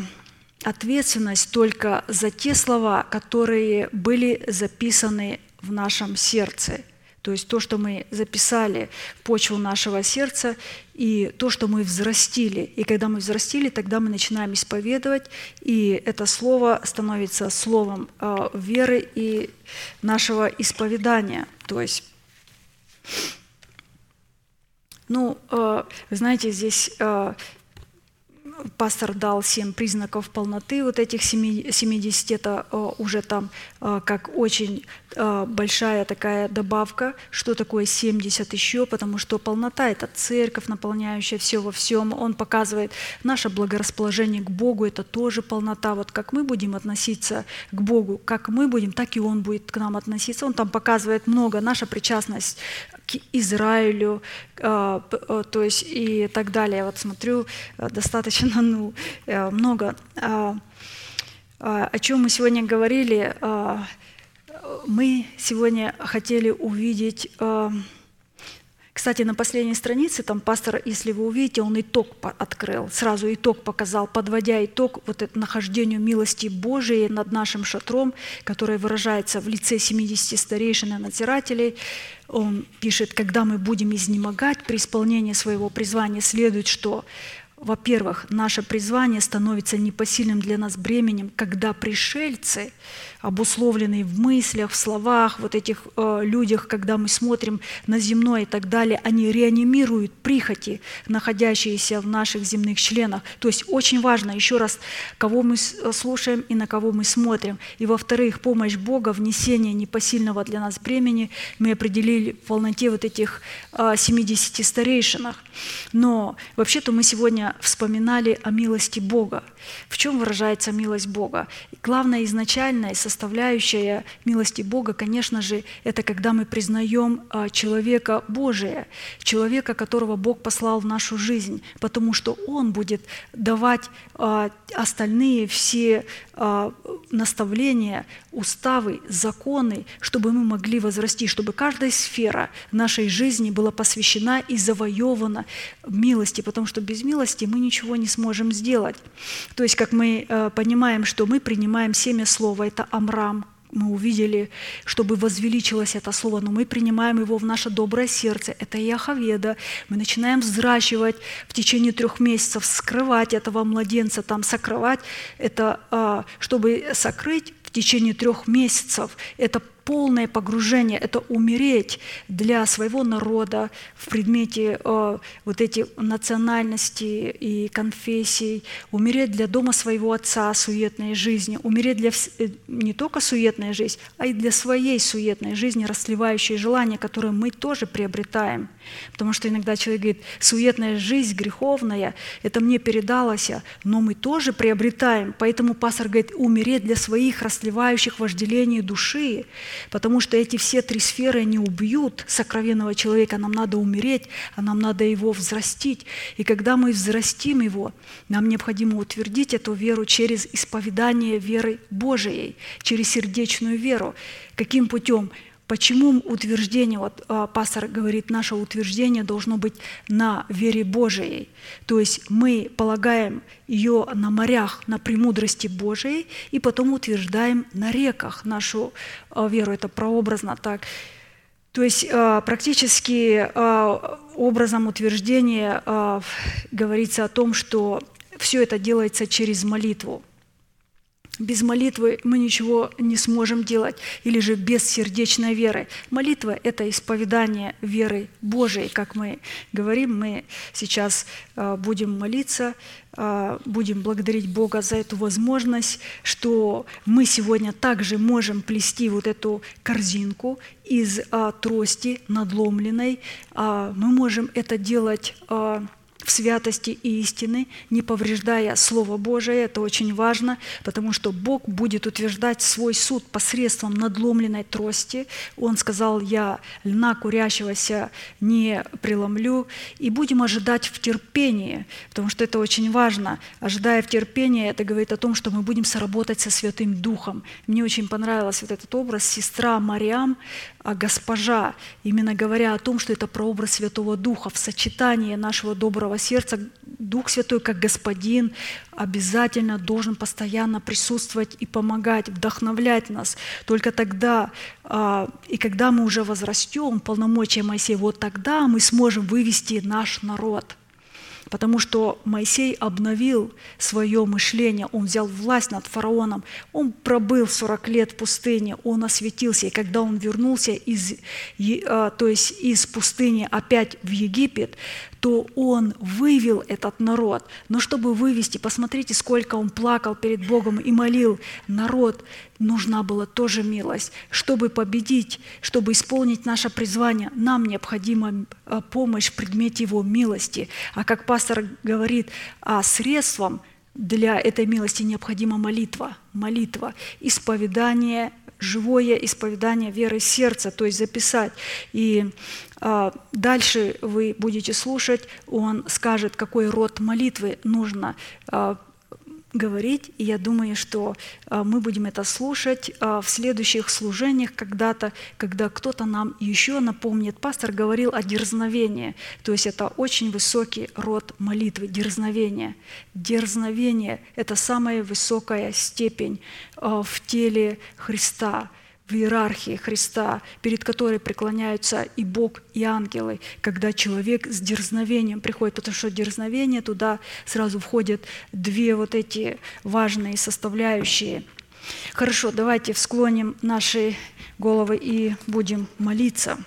ответственность только за те слова, которые были записаны в нашем сердце – то есть то, что мы записали в почву нашего сердца, и то, что мы взрастили. И когда мы взрастили, тогда мы начинаем исповедовать, и это слово становится словом э, веры и нашего исповедания. То есть, ну, э, вы знаете, здесь э, пастор дал семь признаков полноты вот этих 70, это э, уже там э, как очень э, большая такая добавка, что такое 70 еще, потому что полнота – это церковь, наполняющая все во всем. Он показывает наше благорасположение к Богу, это тоже полнота. Вот как мы будем относиться к Богу, как мы будем, так и Он будет к нам относиться. Он там показывает много, наша причастность к Израилю, то есть и так далее. Вот смотрю, достаточно ну, э, много. А, а, о чем мы сегодня говорили? А, мы сегодня хотели увидеть кстати, на последней странице там пастор, если вы увидите, он итог открыл, сразу итог показал, подводя итог вот это нахождению милости Божией над нашим шатром, которая выражается в лице 70 старейшин и надзирателей. Он пишет, когда мы будем изнемогать при исполнении своего призвания, следует, что во-первых, наше призвание становится непосильным для нас бременем, когда пришельцы обусловленные в мыслях, в словах, вот этих э, людях, когда мы смотрим на земное и так далее, они реанимируют прихоти, находящиеся в наших земных членах. То есть очень важно, еще раз, кого мы э, слушаем и на кого мы смотрим. И во-вторых, помощь Бога, внесение непосильного для нас бремени мы определили в полноте вот этих э, 70 старейшинах. Но вообще-то мы сегодня вспоминали о милости Бога. В чем выражается милость Бога? Главное изначальное состояние составляющая милости Бога, конечно же, это когда мы признаем а, человека Божия, человека, которого Бог послал в нашу жизнь, потому что Он будет давать а, остальные все наставления, уставы, законы, чтобы мы могли возрасти, чтобы каждая сфера нашей жизни была посвящена и завоевана милости, потому что без милости мы ничего не сможем сделать. То есть, как мы понимаем, что мы принимаем семя слова, это Амрам, мы увидели, чтобы возвеличилось это слово, но мы принимаем его в наше доброе сердце. Это Яховеда. Мы начинаем взращивать в течение трех месяцев, скрывать этого младенца, там сокрывать. Это, а, чтобы сокрыть в течение трех месяцев. Это полное погружение, это умереть для своего народа в предмете э, вот эти национальности и конфессий, умереть для дома своего отца суетной жизни, умереть для э, не только суетной жизни, а и для своей суетной жизни, расливающей желания, которые мы тоже приобретаем. Потому что иногда человек говорит, суетная жизнь греховная, это мне передалось, но мы тоже приобретаем. Поэтому пастор говорит, умереть для своих расливающих вожделений души, потому что эти все три сферы не убьют сокровенного человека, нам надо умереть, а нам надо его взрастить. И когда мы взрастим его, нам необходимо утвердить эту веру через исповедание веры Божией, через сердечную веру. Каким путем? Почему утверждение, вот а, пастор говорит, наше утверждение должно быть на вере Божией. То есть мы полагаем ее на морях, на премудрости Божией, и потом утверждаем на реках нашу а, веру. Это прообразно так. То есть а, практически образом утверждения говорится о том, что все это делается через молитву. Без молитвы мы ничего не сможем делать, или же без сердечной веры. Молитва – это исповедание веры Божией, как мы говорим. Мы сейчас э, будем молиться, э, будем благодарить Бога за эту возможность, что мы сегодня также можем плести вот эту корзинку из э, трости надломленной. Мы можем это делать в святости и истины, не повреждая Слово Божие. Это очень важно, потому что Бог будет утверждать свой суд посредством надломленной трости. Он сказал, я льна курящегося не преломлю. И будем ожидать в терпении, потому что это очень важно. Ожидая в терпении, это говорит о том, что мы будем соработать со Святым Духом. Мне очень понравился вот этот образ сестра Мариам, а госпожа, именно говоря о том, что это прообраз Святого Духа в сочетании нашего доброго сердца. Дух Святой, как Господин, обязательно должен постоянно присутствовать и помогать, вдохновлять нас. Только тогда, а, и когда мы уже возрастем, полномочия Моисея, вот тогда мы сможем вывести наш народ – потому что Моисей обновил свое мышление, он взял власть над фараоном, он пробыл 40 лет в пустыне, он осветился, и когда он вернулся из, а, то есть из пустыни опять в Египет, то Он вывел этот народ. Но чтобы вывести, посмотрите, сколько Он плакал перед Богом и молил народ, нужна была тоже милость. Чтобы победить, чтобы исполнить наше призвание, нам необходима а, помощь в предмете Его милости. А как пастор говорит, а средством для этой милости необходима молитва, молитва, исповедание живое исповедание веры сердца, то есть записать. И а, дальше вы будете слушать, он скажет, какой род молитвы нужно а, говорить, и я думаю, что а, мы будем это слушать а, в следующих служениях когда-то, когда кто-то нам еще напомнит. Пастор говорил о дерзновении, то есть это очень высокий род молитвы, дерзновение. Дерзновение – это самая высокая степень а, в теле Христа – в иерархии Христа, перед которой преклоняются и Бог, и ангелы, когда человек с дерзновением приходит, потому что дерзновение туда сразу входят две вот эти важные составляющие. Хорошо, давайте всклоним наши головы и будем молиться.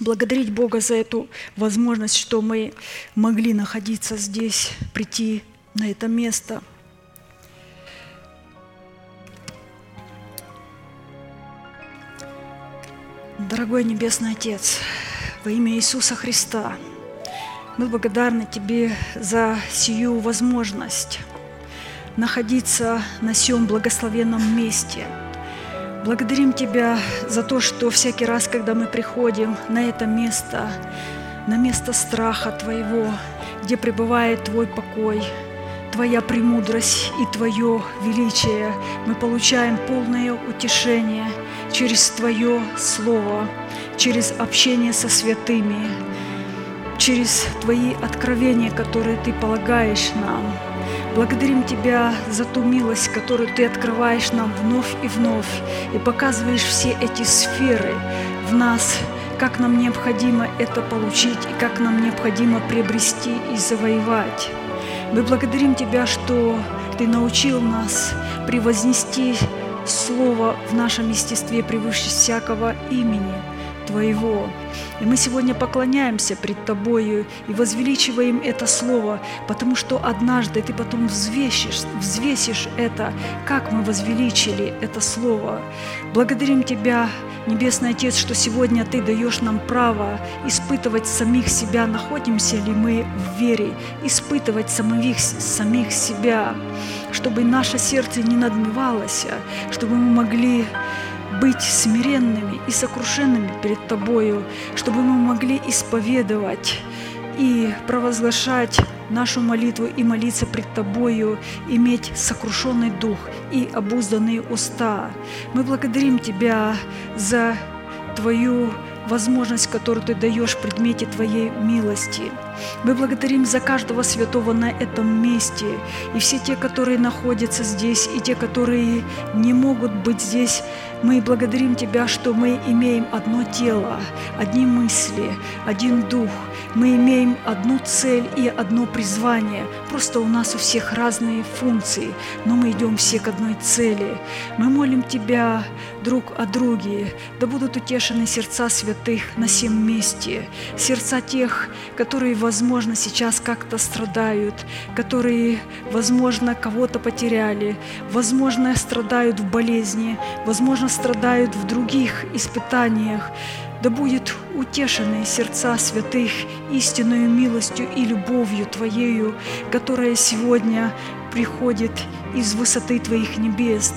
Благодарить Бога за эту возможность, что мы могли находиться здесь, прийти на это место – Дорогой Небесный Отец, во имя Иисуса Христа, мы благодарны Тебе за сию возможность находиться на сем благословенном месте. Благодарим Тебя за то, что всякий раз, когда мы приходим на это место, на место страха Твоего, где пребывает Твой покой, Твоя премудрость и Твое величие, мы получаем полное утешение – через Твое Слово, через общение со святыми, через Твои откровения, которые Ты полагаешь нам. Благодарим Тебя за ту милость, которую Ты открываешь нам вновь и вновь, и показываешь все эти сферы в нас, как нам необходимо это получить и как нам необходимо приобрести и завоевать. Мы благодарим Тебя, что Ты научил нас превознести Слово в нашем естестве превыше всякого имени Твоего. И мы сегодня поклоняемся пред Тобою и возвеличиваем это Слово, потому что однажды Ты потом взвесишь, взвесишь это, как мы возвеличили это Слово. Благодарим Тебя, Небесный Отец, что сегодня Ты даешь нам право испытывать самих себя, находимся ли мы в вере, испытывать самих, самих себя, чтобы наше сердце не надмевалось, чтобы мы могли быть смиренными и сокрушенными перед Тобою, чтобы мы могли исповедовать и провозглашать нашу молитву и молиться пред Тобою, иметь сокрушенный дух и обузданные уста. Мы благодарим Тебя за Твою возможность, которую Ты даешь в предмете Твоей милости. Мы благодарим за каждого святого на этом месте, и все те, которые находятся здесь, и те, которые не могут быть здесь, мы благодарим Тебя, что мы имеем одно тело, одни мысли, один дух. Мы имеем одну цель и одно призвание. Просто у нас у всех разные функции, но мы идем все к одной цели. Мы молим Тебя друг о друге, да будут утешены сердца святых на всем месте, сердца тех, которые, возможно, сейчас как-то страдают, которые, возможно, кого-то потеряли, возможно, страдают в болезни, возможно, страдают в других испытаниях, да будет утешены сердца святых истинную милостью и любовью Твоею, которая сегодня приходит из высоты Твоих небес.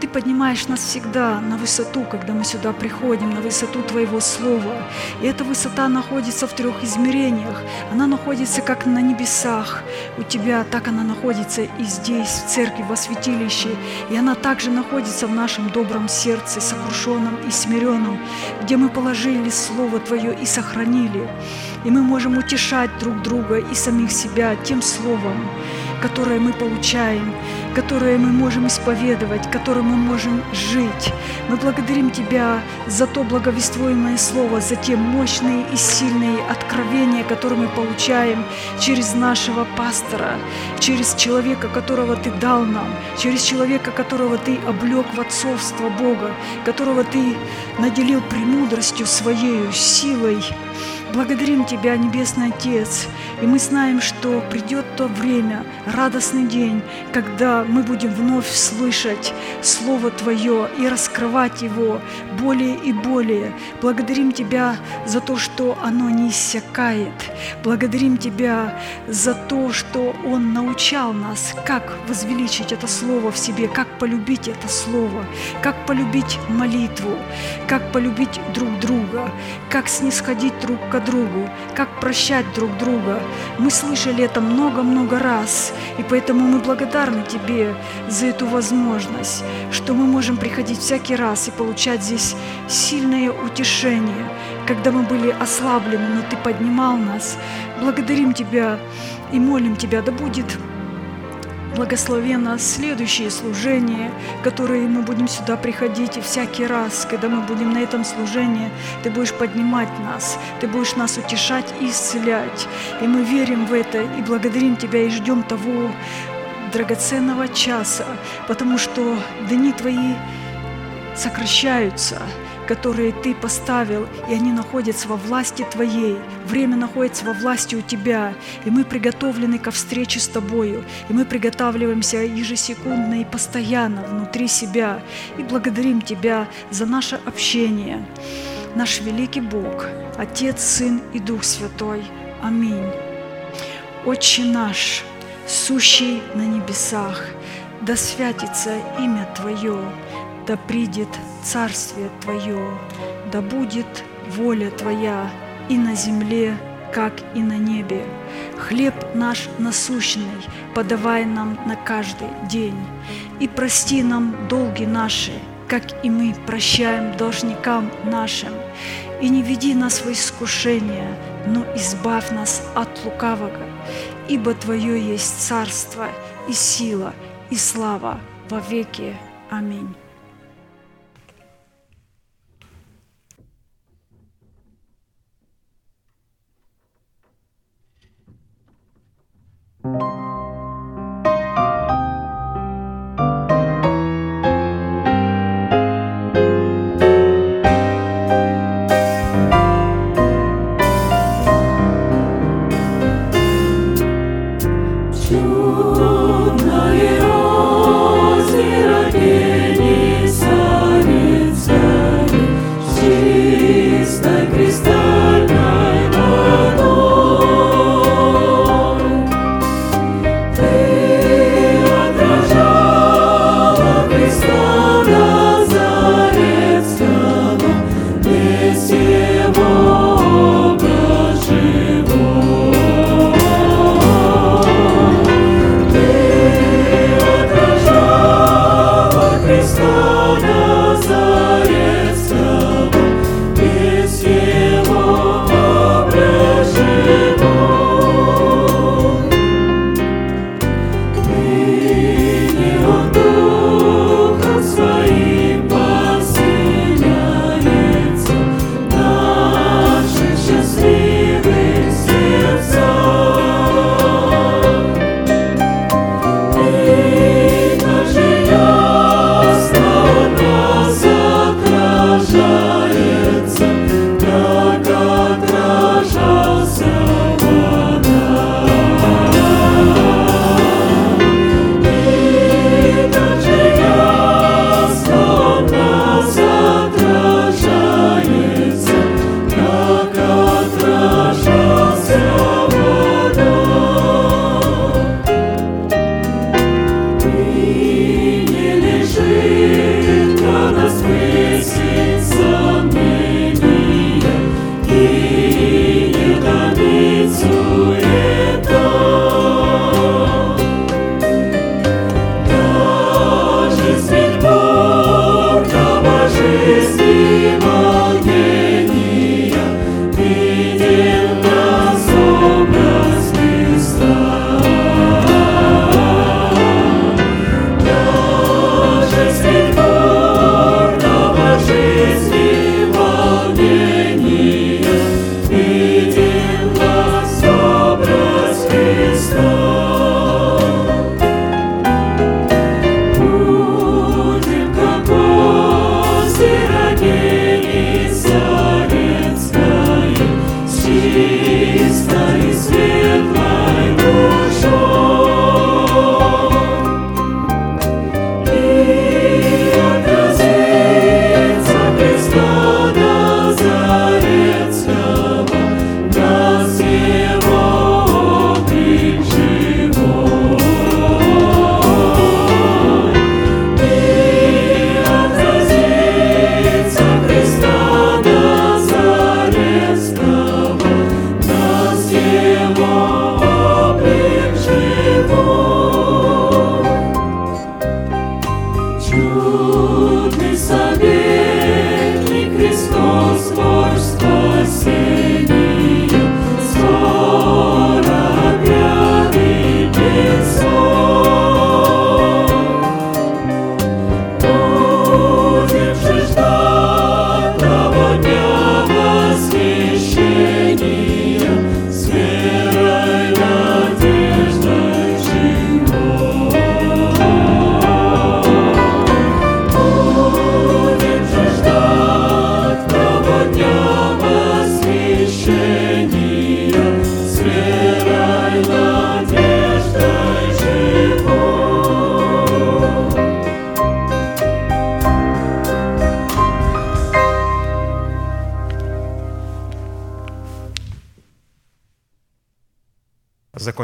Ты поднимаешь нас всегда на высоту, когда мы сюда приходим, на высоту Твоего Слова. И эта высота находится в трех измерениях. Она находится как на небесах у Тебя, так она находится и здесь, в церкви, во святилище. И она также находится в нашем добром сердце, сокрушенном и смиренном, где мы положили Слово Твое и сохранили. И мы можем утешать друг друга и самих себя тем Словом, которое мы получаем, которое мы можем исповедовать, которым мы можем жить. Мы благодарим Тебя за то благовествуемое Слово, за те мощные и сильные откровения, которые мы получаем через нашего пастора, через человека, которого Ты дал нам, через человека, которого Ты облег в отцовство Бога, которого Ты наделил премудростью Своею, силой, Благодарим Тебя, Небесный Отец, и мы знаем, что придет то время, радостный день, когда мы будем вновь слышать Слово Твое и раскрывать его более и более. Благодарим Тебя за то, что оно не иссякает. Благодарим Тебя за то, что Он научал нас, как возвеличить это Слово в себе, как полюбить это Слово, как полюбить молитву, как полюбить друг друга, как снисходить друг к другу, как прощать друг друга. Мы слышали это много-много раз, и поэтому мы благодарны Тебе за эту возможность, что мы можем приходить всякий раз и получать здесь сильное утешение, когда мы были ослаблены, но Ты поднимал нас. Благодарим Тебя и молим Тебя, да будет Благословенно следующие служения, которые мы будем сюда приходить, и всякий раз, когда мы будем на этом служении, Ты будешь поднимать нас, Ты будешь нас утешать и исцелять. И мы верим в это, и благодарим Тебя, и ждем того драгоценного часа, потому что дни Твои сокращаются – которые Ты поставил, и они находятся во власти Твоей. Время находится во власти у Тебя, и мы приготовлены ко встрече с Тобою, и мы приготавливаемся ежесекундно и постоянно внутри себя, и благодарим Тебя за наше общение. Наш великий Бог, Отец, Сын и Дух Святой. Аминь. Отче наш, сущий на небесах, да святится имя Твое, да придет Царствие Твое, да будет воля Твоя и на земле, как и на небе. Хлеб наш насущный подавай нам на каждый день, и прости нам долги наши, как и мы прощаем должникам нашим. И не веди нас в искушение, но избавь нас от лукавого, ибо Твое есть царство и сила и слава во веки. Аминь.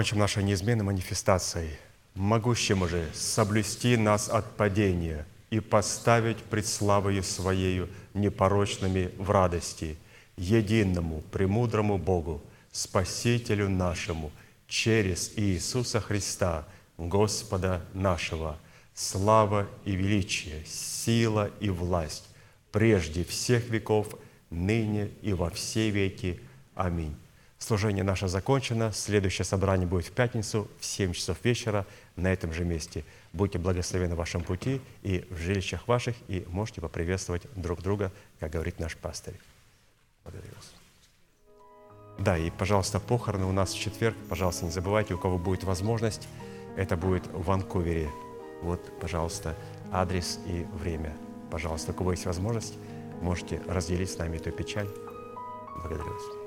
Закончим нашей неизменной манифестацией. Могущему же соблюсти нас от падения и поставить пред славою Своею непорочными в радости, единому, премудрому Богу, Спасителю нашему, через Иисуса Христа, Господа нашего, слава и величие, сила и власть, прежде всех веков, ныне и во все веки. Аминь. Служение наше закончено. Следующее собрание будет в пятницу в 7 часов вечера на этом же месте. Будьте благословены в вашем пути и в жилищах ваших, и можете поприветствовать друг друга, как говорит наш пастырь. Благодарю вас. Да, и, пожалуйста, похороны у нас в четверг. Пожалуйста, не забывайте, у кого будет возможность, это будет в Ванкувере. Вот, пожалуйста, адрес и время. Пожалуйста, у кого есть возможность, можете разделить с нами эту печаль. Благодарю вас.